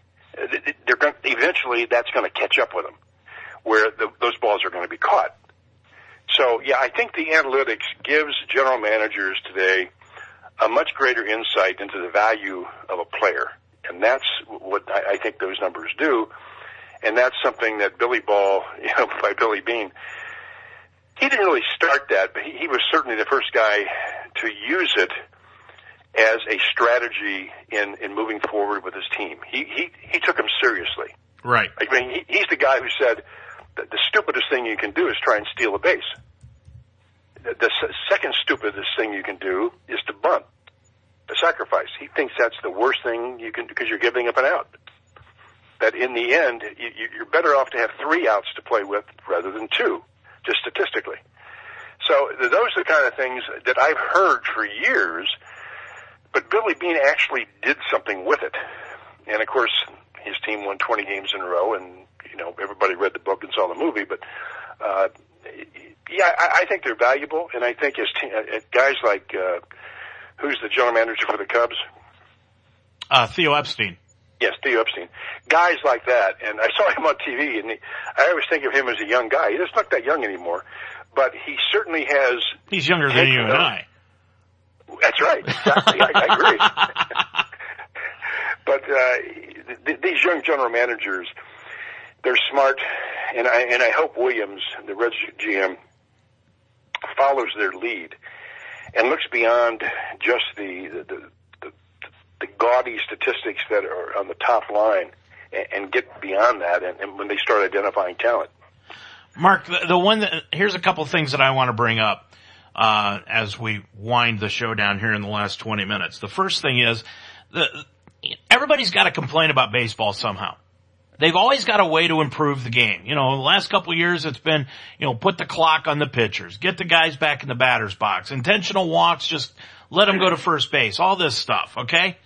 They're going eventually that's going to catch up with them, where the, those balls are going to be caught. So yeah, I think the analytics gives general managers today a much greater insight into the value of a player, and that's what I, I think those numbers do. and that's something that Billy Ball, you know, by Billy Beane, he didn't really start that, but he, he was certainly the first guy to use it as a strategy in in moving forward with his team. He he he took him seriously. Right. I mean, he, he's the guy who said that the stupidest thing you can do is try and steal a base. The, second stupidest thing you can do is to bunt, a sacrifice. He thinks that's the worst thing you can because you're giving up an out. That in the end, you- you're better off to have three outs to play with rather than two, just statistically. So those are the kind of things that I've heard for years, but Billy Beane actually did something with it. And of course, his team won 20 games in a row, and you know everybody read the book and saw the movie. But uh, yeah, I, I think they're valuable, and I think as te- uh, guys like uh, who's the general manager for the Cubs? Uh, Theo Epstein. Yes, Theo Epstein. Guys like that, and I saw him on TV, and he, I always think of him as a young guy. He doesn't look that young anymore, but he certainly has. He's younger than you and. I. That's right. Exactly. I, I agree. but uh, th- these young general managers, they're smart, and I and I hope Williams, the Reds GM, follows their lead and looks beyond just the the, the, the, gaudy statistics that are on the top line and, and get beyond that. And, and when they start identifying talent, Mark, the, the one that, here's a couple things that I want to bring up, uh, as we wind the show down here in the last 20 minutes. The first thing is, the, everybody's got to complain about baseball somehow. They've always got a way to improve the game. You know, the last couple years it's been, you know, put the clock on the pitchers, get the guys back in the batter's box, intentional walks, just let them go to first base, all this stuff, okay?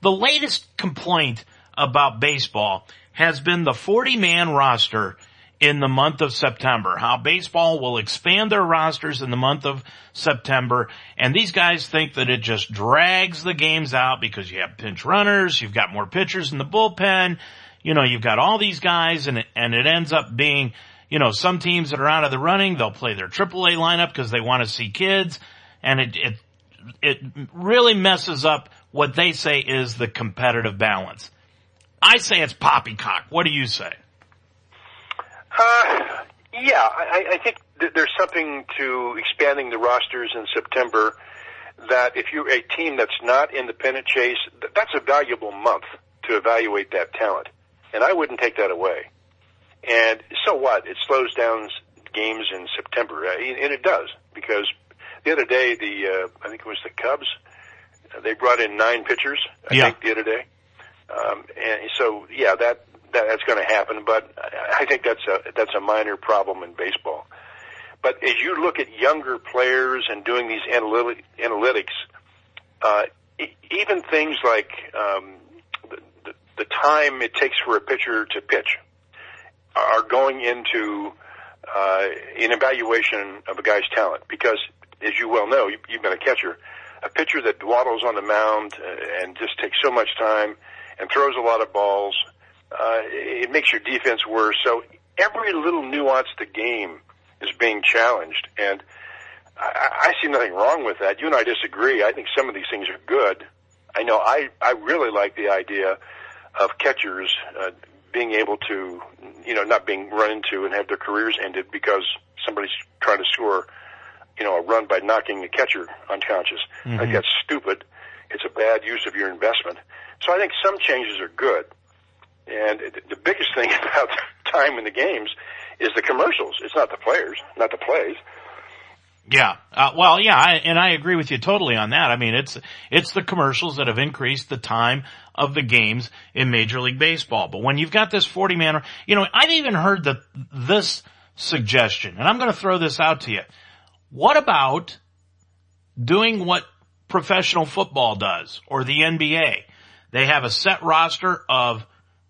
The latest complaint about baseball has been the 40 man roster in the month of September. How baseball will expand their rosters in the month of September. And these guys think that it just drags the games out because you have pinch runners, you've got more pitchers in the bullpen, you know, you've got all these guys and it, and it ends up being, you know, some teams that are out of the running, they'll play their AAA lineup because they want to see kids and it, it, it really messes up what they say is the competitive balance. I say it's poppycock. What do you say? Uh, yeah, I, I think there's something to expanding the rosters in September. That if you're a team that's not in the pennant chase, that's a valuable month to evaluate that talent, and I wouldn't take that away. And so what? It slows down games in September, uh, and it does because the other day the uh, I think it was the Cubs. uh, They brought in nine pitchers. I Yeah. think the other day, um, and so yeah, that, that that's going to happen. But I think that's a that's a minor problem in baseball. But as you look at younger players and doing these analytic, analytics, uh, e- even things like um, the, time it takes for a pitcher to pitch are going into uh, an evaluation of a guy's talent. Because, as you well know, you, you've been a catcher, a pitcher that dwaddles on the mound uh, and just takes so much time and throws a lot of balls, uh, it makes your defense worse. So every little nuance the game is being challenged, and I, I see nothing wrong with that. You and I disagree. I think some of these things are good. I know I I really like the idea of catchers uh, being able to, you know, not being run into and have their careers ended because somebody's trying to score, you know, a run by knocking the catcher unconscious. I think that's stupid. It's a bad use of your investment. So I think some changes are good. And the biggest thing about time in the games is the commercials. It's not the players, not the plays. Yeah. Uh, well, yeah, I, and I agree with you totally on that. I mean, it's, it's the commercials that have increased the time of the games in Major League Baseball. But when you've got this 40 man, you know, I've even heard that this suggestion, and I'm going to throw this out to you. What about doing what professional football does or the NBA? They have a set roster of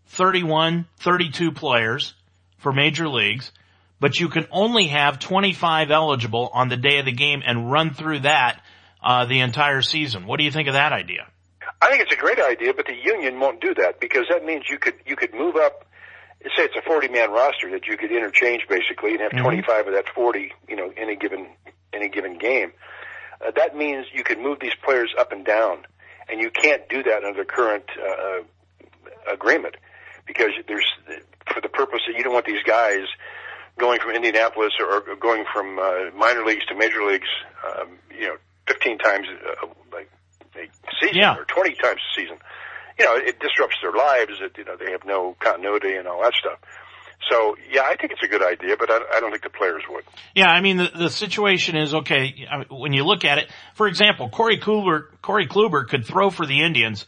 31, 32 players for major leagues but you can only have 25 eligible on the day of the game and run through that uh, the entire season. What do you think of that idea? I think it's a great idea, but the union won't do that because that means you could you could move up. Say it's a forty man roster that you could interchange basically and have Mhm. twenty five of that forty, you know, any given any given game. Uh, that means you could move these players up and down, and you can't do that under the current uh, agreement because there's for the purpose that you don't want these guys going from Indianapolis or going from uh, minor leagues to major leagues, um, you know, 15 times uh, like a season Yeah. or 20 times a season. You know, it disrupts their lives. It, you know, they have no continuity and all that stuff. So, yeah, I think it's a good idea, but I, I don't think the players would. Yeah, I mean the the situation is okay when you look at it. For example, Corey Kluber Corey Kluber could throw for the Indians,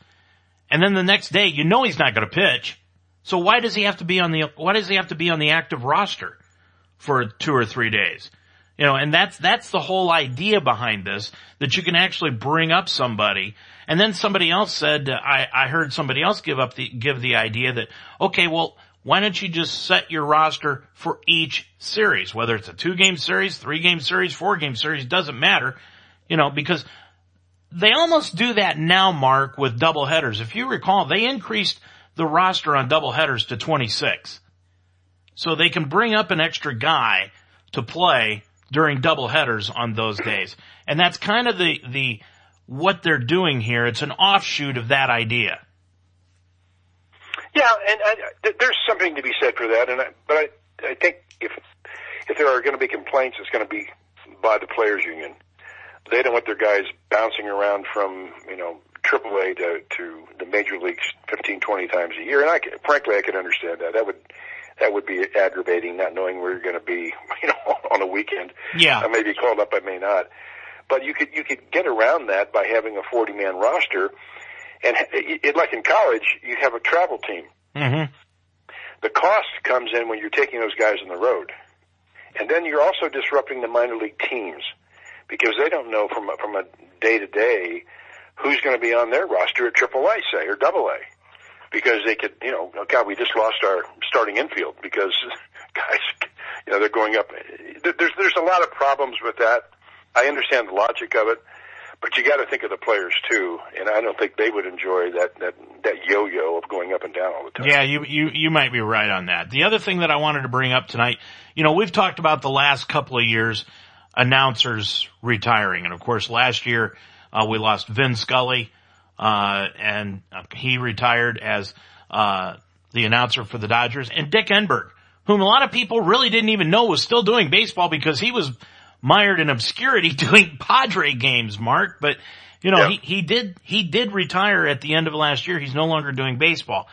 and then the next day you know he's not going to pitch. So why does he have to be on the why does he have to be on the active roster for two or three days? You know, and that's that's the whole idea behind this that you can actually bring up somebody. And then somebody else said, I I heard somebody else give up the give the idea that okay, well why don't you just set your roster for each series, whether it's a two game series, three game series, four game series, doesn't matter, you know, because they almost do that now, Mark, with double headers. If you recall, they increased the roster on double headers to 26. So they can bring up an extra guy to play during double headers on those days. And that's kind of the, the, what they're doing here. It's an offshoot of that idea. Yeah, and I, there's something to be said for that. And I, but I, I think if if there are going to be complaints, it's going to be by the players' union. They don't want their guys bouncing around from you know AAA to to the major leagues 15, 20 times a year. And I, frankly, I can understand that. That would that would be aggravating, not knowing where you're going to be, you know, on a weekend. Yeah. I may be called up, I may not. But you could you could get around that by having a 40 man roster, and it, it, like in college, you have a travel team. Mm-hmm. The cost comes in when you're taking those guys on the road, and then you're also disrupting the minor league teams because they don't know from a, from a day to day who's going to be on their roster at AAA, say, or Double A, because they could, you know, oh God, we just lost our starting infield because guys, you know, they're going up. There's there's a lot of problems with that. I understand the logic of it, but you got to think of the players too, and I don't think they would enjoy that that that yo-yo of going up and down all the time. Yeah, you, you, you might be right on that. The other thing that I wanted to bring up tonight, you know, we've talked about the last couple of years announcers retiring. And of course last year, uh, we lost Vin Scully, uh, and he retired as, uh, the announcer for the Dodgers and Dick Enberg, whom a lot of people really didn't even know was still doing baseball because he was mired in obscurity doing Padre games, Mark, but you know, Yeah. he, he did, he did retire at the end of last year. He's no longer doing baseball.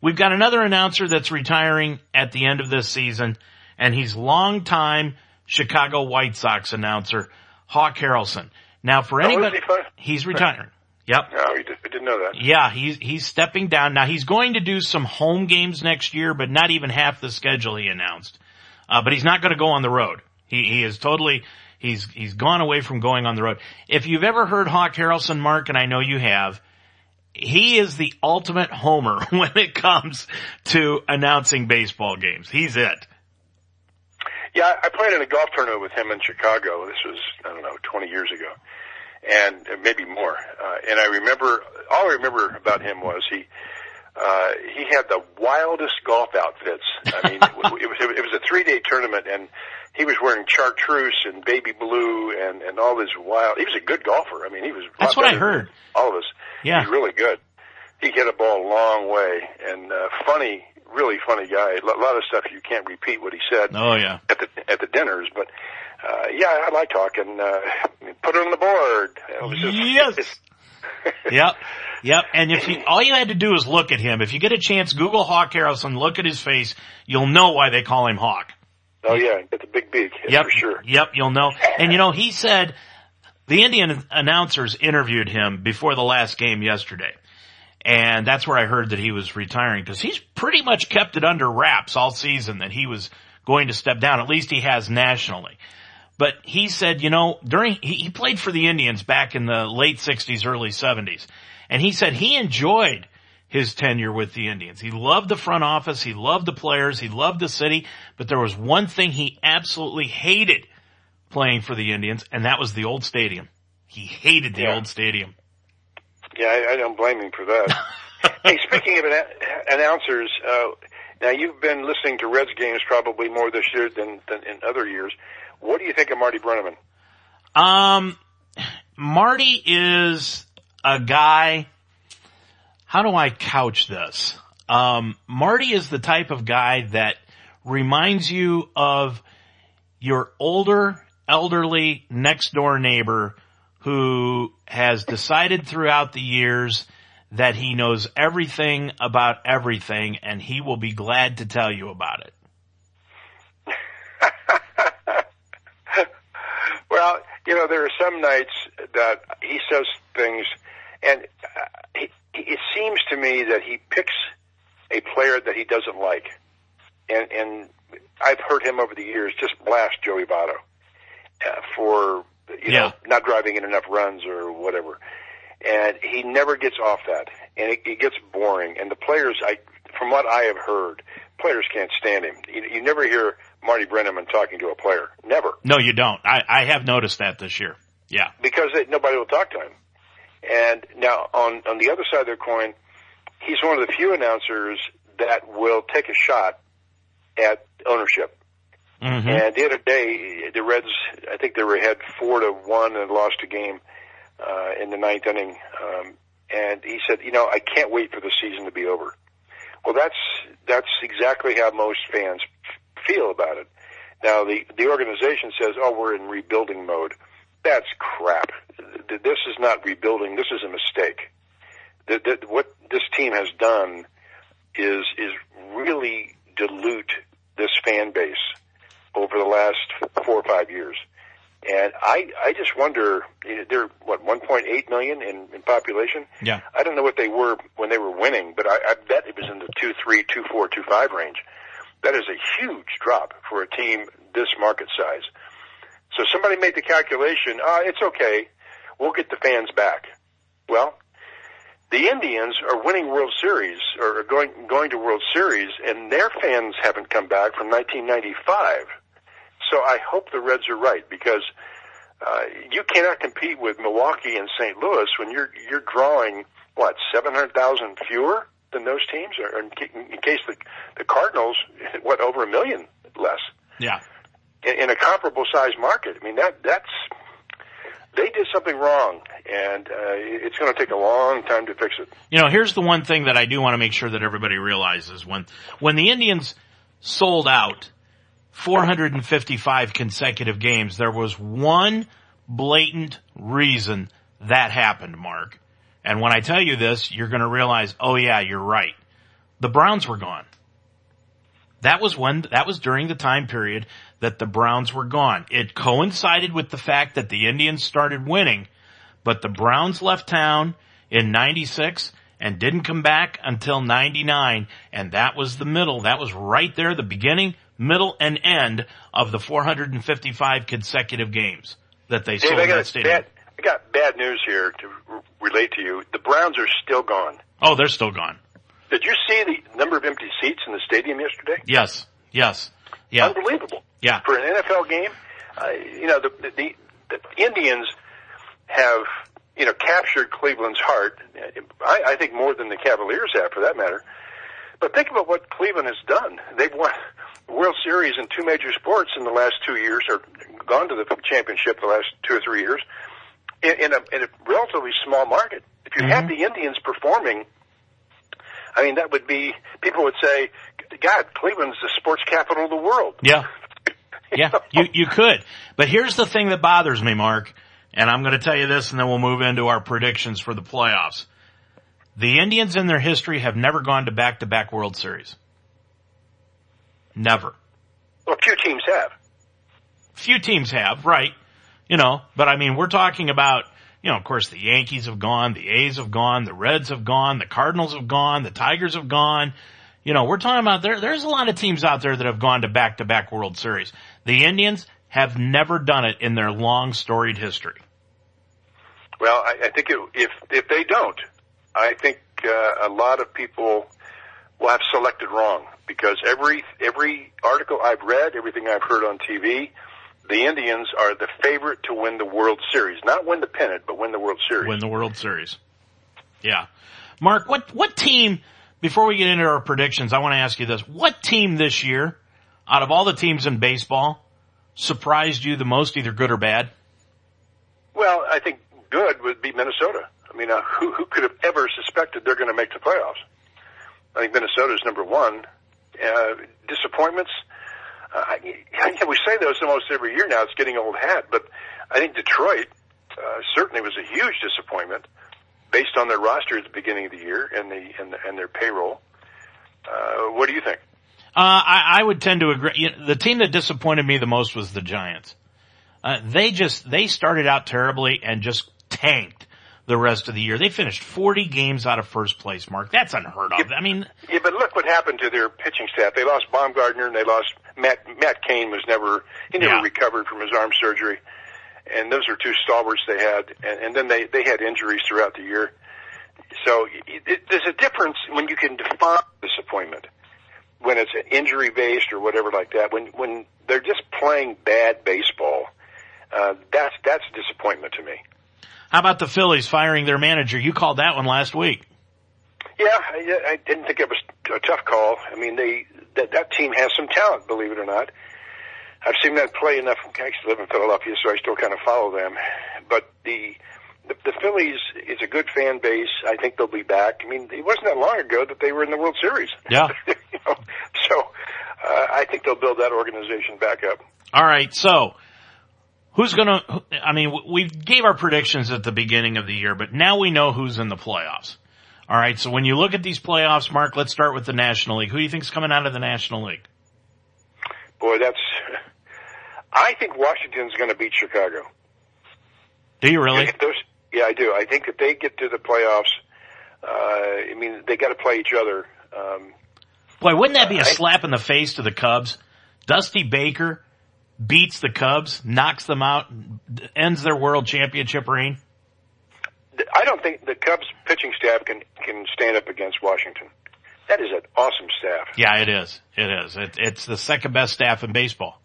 We've got another announcer that's retiring at the end of this season, and he's longtime Chicago White Sox announcer, Hawk Harrelson. Now for anybody, he's retiring. Yep. No, he did, I didn't know that. Yeah, he's he's stepping down. Now he's going to do some home games next year, but not even half the schedule he announced. Uh, but he's not going to go on the road. He he is totally he's he's gone away from going on the road. If you've ever heard Hawk Harrelson, Mark, and I know you have, he is the ultimate homer when it comes to announcing baseball games. He's it. Yeah, I played in a golf tournament with him in Chicago. This was I don't know 20 years ago, and uh, maybe more. Uh, and I remember all I remember about him was he uh, he had the wildest golf outfits. I mean, it was it was a three day tournament, and he was wearing chartreuse and baby blue and and all this wild. He was a good golfer. I mean, he was. That's what I heard. All of us. Yeah. he's really good. He hit a ball a long way, and uh, funny, really funny guy. A lot of stuff you can't repeat what he said Oh yeah. at the at the dinners, but uh, yeah, I like talking. Uh, put it on the board. It was just, Yes. Yep. Yep. And if you, all you had to do is look at him. If you get a chance, Google Hawk Harrelson, look at his face. You'll know why they call him Hawk. oh yeah, it's a big beak. Yep. for sure. Yep. You'll know. And you know, he said the Indian announcers interviewed him before the last game yesterday. And that's where I heard that he was retiring because he's pretty much kept it under wraps all season that he was going to step down. At least he has nationally. But he said, you know, during, he, he played for the Indians back in the late 60s, early 70s. And he said he enjoyed his tenure with the Indians. He loved the front office. He loved the players. He loved the city. But there was one thing he absolutely hated playing for the Indians, and that was the old stadium. He hated the Yeah. old stadium. Yeah, I, I don't blame him for that. hey, speaking of anna- announcers, uh, now you've been listening to Reds games probably more this year than, than in other years. What do you think of Marty Brennaman? Um, Marty is a guy. How do I couch this? Um, Marty is the type of guy that reminds you of your older, elderly next door neighbor who has decided throughout the years that he knows everything about everything and he will be glad to tell you about it. you know, there are some nights that he says things and uh, he, it seems to me that he picks a player that he doesn't like. And, and I've heard him over the years just blast Joey Votto uh, for, you Yeah. know, not driving in enough runs or whatever. And he never gets off that. And it, it gets boring. And the players, I, from what I have heard, players can't stand him. You, you never hear Marty Brennaman talking to a player. Never. No, you don't. I, I have noticed that this year. Yeah. because they, nobody will talk to him. And now on on the other side of the coin, he's one of the few announcers that will take a shot at ownership. hmm And the other day, the Reds, I think they were ahead four to one and lost a game uh, in the ninth inning. Um, and he said, "You know, I can't wait for the season to be over." Well, that's that's exactly how most fans feel about it. Now, the the organization says, "Oh, we're in rebuilding mode." That's crap. This is not rebuilding. This is a mistake. The, the, what this team has done is is really dilute this fan base over the last four or five years. And I, I just wonder, you know, they're what 1.8 million in, in population. Yeah. I don't know what they were when they were winning, but I, I bet it was in the two three, two four, two five range. That is a huge drop for a team this market size. So somebody made the calculation. Ah, it's okay. We'll get the fans back. Well, the Indians are winning World Series or going going to World Series, and their fans haven't come back from 1995. So I hope the Reds are right because uh, you cannot compete with Milwaukee and St. Louis when you're you're drawing what 700,000 fewer than those teams, or in, in case the the Cardinals what over a million less Yeah. in, in a comparable size market. I mean that that's they did something wrong, and uh, it's going to take a long time to fix it. You know, here's the one thing that I do want to make sure that everybody realizes when, when the Indians sold out 455 consecutive games, there was one blatant reason that happened, Mark. And when I tell you this, you're going to realize, oh yeah, you're right. The Browns were gone. That was when, that was during the time period that the Browns were gone. It coincided with the fact that the Indians started winning, but the Browns left town in 96 and didn't come back until 99 and that was the middle. That was right there, the beginning, middle, and end of the 455 consecutive games that they Dave, sold I that stadium. I got bad news here to r- relate to you. The Browns are still gone. Oh, they're still gone. Did you see the number of empty seats in the stadium yesterday? Yes. Yes. Yeah. Unbelievable. Yeah. For an NFL game, uh, you know, the, the, the Indians have, you know, captured Cleveland's heart. I, I think more than the Cavaliers have, for that matter. But think about what Cleveland has done. They've won World Series in two major sports in the last two years, or gone to the championship the last two or three years, in, in, a, in a relatively small market. If you had mm-hmm. the Indians performing, I mean, that would be, people would say, God, Cleveland's the sports capital of the world. Yeah. Yeah, you, you could. But here's the thing that bothers me, Mark, and I'm going to tell you this and then we'll move into our predictions for the playoffs. The Indians in their history have never gone to back-to-back World Series. Never. Well, few teams have. Few teams have, right? You know, but I mean, we're talking about, you know, of course the Yankees have gone, the A's have gone, the Reds have gone, the Cardinals have gone, the Tigers have gone. You know, we're talking about there, there's a lot of teams out there that have gone to back-to-back World Series. The Indians have never done it in their long storied history. Well, I, I think it, if if they don't, I think uh, a lot of people will have selected wrong because every every article I've read, everything I've heard on TV, the Indians are the favorite to win the World Series, not win the pennant, but win the World Series. Win the World Series. Yeah. Mark, what, what team, before we get into our predictions, I want to ask you this. What team this year, out of all the teams in baseball, surprised you the most, either good or bad? Well, I think good would be Minnesota. I mean, uh, who who could have ever suspected they're going to make the playoffs? I think Minnesota's number one. Uh, disappointments. Uh, I, we say those almost every year now. It's getting old hat, but I think Detroit uh, certainly was a huge disappointment based on their roster at the beginning of the year and the and, the, and their payroll. Uh, what do you think? Uh, I, I would tend to agree. You know, the team that disappointed me the most was the Giants. Uh, they just they started out terribly and just tanked the rest of the year. They finished 40 games out of first place, Mark. That's unheard of. Yeah, I mean, yeah, but look what happened to their pitching staff. They lost Bumgarner and they lost Matt. Matt Cain was never he never Yeah. recovered from his arm surgery, and those are two stalwarts they had. And, and then they they had injuries throughout the year. So it, it, there's a difference when you can define disappointment when it's an injury based or whatever like that. When when they're just playing bad baseball, uh, that's that's disappointment to me. how about the Phillies firing their manager? You called that one last week. Yeah, I, I didn't think it was a tough call. I mean, they that that team has some talent, believe it or not. I've seen that play enough. I actually live in Philadelphia, so I still kind of follow them. But the the, the Phillies is a good fan base. I think they'll be back. I mean, it wasn't that long ago that they were in the World Series. Yeah. you know, so uh, I think they'll build that organization back up. All right, so who's gonna? I mean, we gave our predictions at the beginning of the year, but now we know who's in the playoffs. All right, so when you look at these playoffs, Mark, let's start with the National League. Who do you think's coming out of the National League? Boy, that's. I think Washington's going to beat Chicago. Do you really? Those, yeah, I do. I think if they get to the playoffs, uh, I mean, they got to play each other. Um, Boy, wouldn't that be a slap in the face to the Cubs? Dusty Baker beats the Cubs, knocks them out, ends their world championship reign. I don't think the Cubs pitching staff can can stand up against Washington. That is an awesome staff. Yeah, it is. It is. It, it's the second best staff in baseball.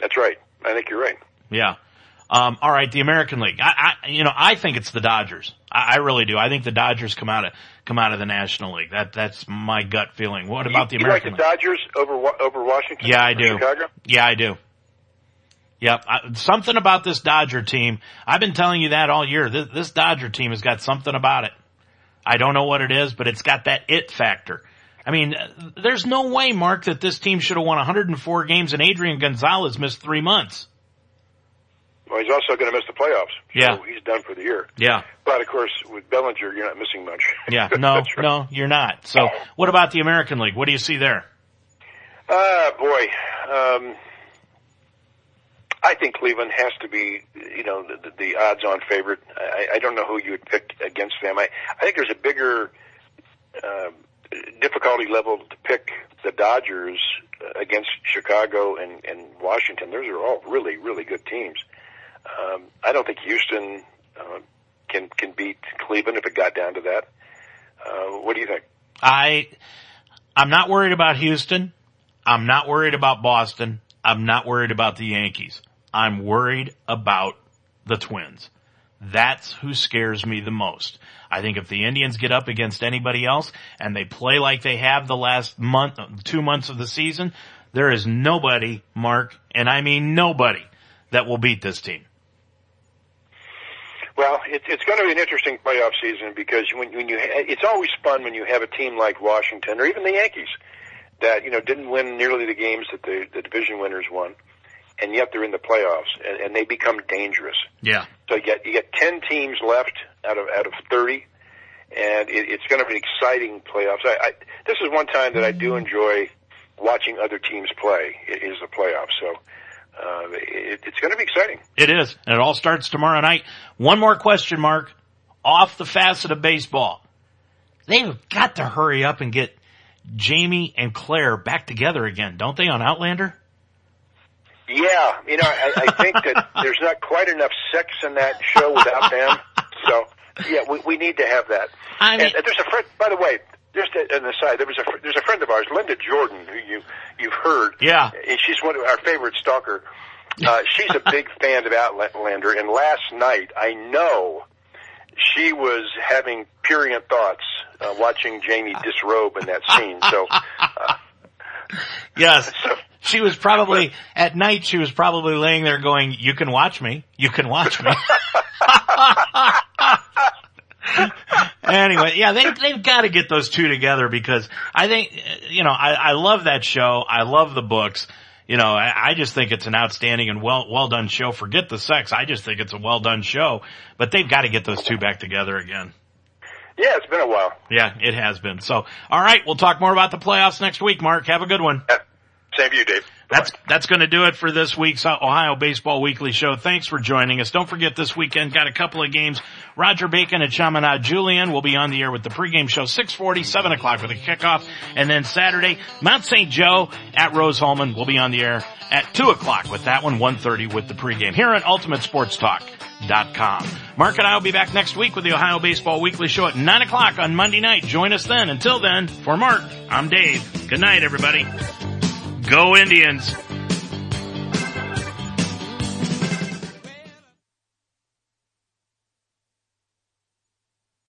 That's right. I think you're right. Yeah. Um, all right, the American League. I, I, you know, I think it's the Dodgers. I, I really do. I think the Dodgers come out of come out of the National League. That that's my gut feeling. What about the American? you like the League? Dodgers over over Washington? Yeah, I do. Chicago. Yeah, I do. Yep. I, something about this Dodger team. I've been telling you that all year. This, this Dodger team has got something about it. I don't know what it is, but it's got that it factor. I mean, uh, there's no way, Mark, that this team should have won 104 games and Adrian Gonzalez missed three months. Well, he's also going to miss the playoffs. Yeah. so he's done for the year. Yeah. But of course, with Bellinger, you're not missing much. Yeah. No, right. no, you're not. So what about the American League? What do you see there? Ah, boy. Um, I think Cleveland has to be, you know, the, the odds-on favorite. I, I don't know who you would pick against them. I, I think there's a bigger um difficulty level to pick the Dodgers against Chicago and, and Washington. Those are all really, really good teams. Um, I don't think Houston uh, can can beat Cleveland if it got down to that. Uh, what do you think? I, I'm not worried about Houston. I'm not worried about Boston. I'm not worried about the Yankees. I'm worried about the Twins. That's who scares me the most. I think if the Indians get up against anybody else and they play like they have the last month, two months of the season, there is nobody, Mark, and I mean nobody, that will beat this team. Well, it, it's going to be an interesting playoff season because when, when you ha- it's always fun when you have a team like Washington or even the Yankees that you know didn't win nearly the games that the, the division winners won, and yet they're in the playoffs and, and they become dangerous. Yeah. So you get you get ten teams left out of out of thirty, and it, it's going to be exciting playoffs. I, I this is one time that I do enjoy watching other teams play is the playoffs. So uh, it, it's going to be exciting. It is. And it all starts tomorrow night. One more question, Mark. Off the facet of baseball. They've got to hurry up and get Jamie and Claire back together again, don't they, on Outlander? Yeah, you know, I, I think that there's not quite enough sex in that show without them. So, yeah, we, we need to have that. I mean- and, there's a friend, by the way, just an aside, there was a there's a friend of ours, Linda Jordan, who you you've heard. Yeah. and she's one of our favorite stalker. Uh, she's a big fan of Outlander, and last night I know she was having purient thoughts uh, watching Jamie disrobe in that scene. So, uh, Yes. She was probably, at night she was probably laying there going, you can watch me. You can watch me. anyway, yeah, they, they've got to get those two together because I think, you know, I, I love that show. I love the books. You know, I, I just think it's an outstanding and well, well done show. Forget the sex. I just think it's a well done show, but they've got to get those two back together again. Yeah, it's been a while. Yeah, it has been. So, all right, we'll talk more about the playoffs next week, Mark. Have a good one. Yeah. Same to you, Dave. That's, that's going to do it for this week's Ohio Baseball Weekly Show. Thanks for joining us. Don't forget this weekend, got a couple of games. Roger Bacon and Chaminade Julienne will be on the air with the pregame show, 640, 7 o'clock with a kickoff. And then Saturday, Mount St. Joe at Rose-Hulman will be on the air at 2 o'clock with that one, 1.30 with the pregame here on Ultimate Sports Mark and I will be back next week with the Ohio Baseball Weekly Show at 9 o'clock on Monday night. Join us then. Until then, for Mark, I'm Dave. Good night, everybody. Go Indians.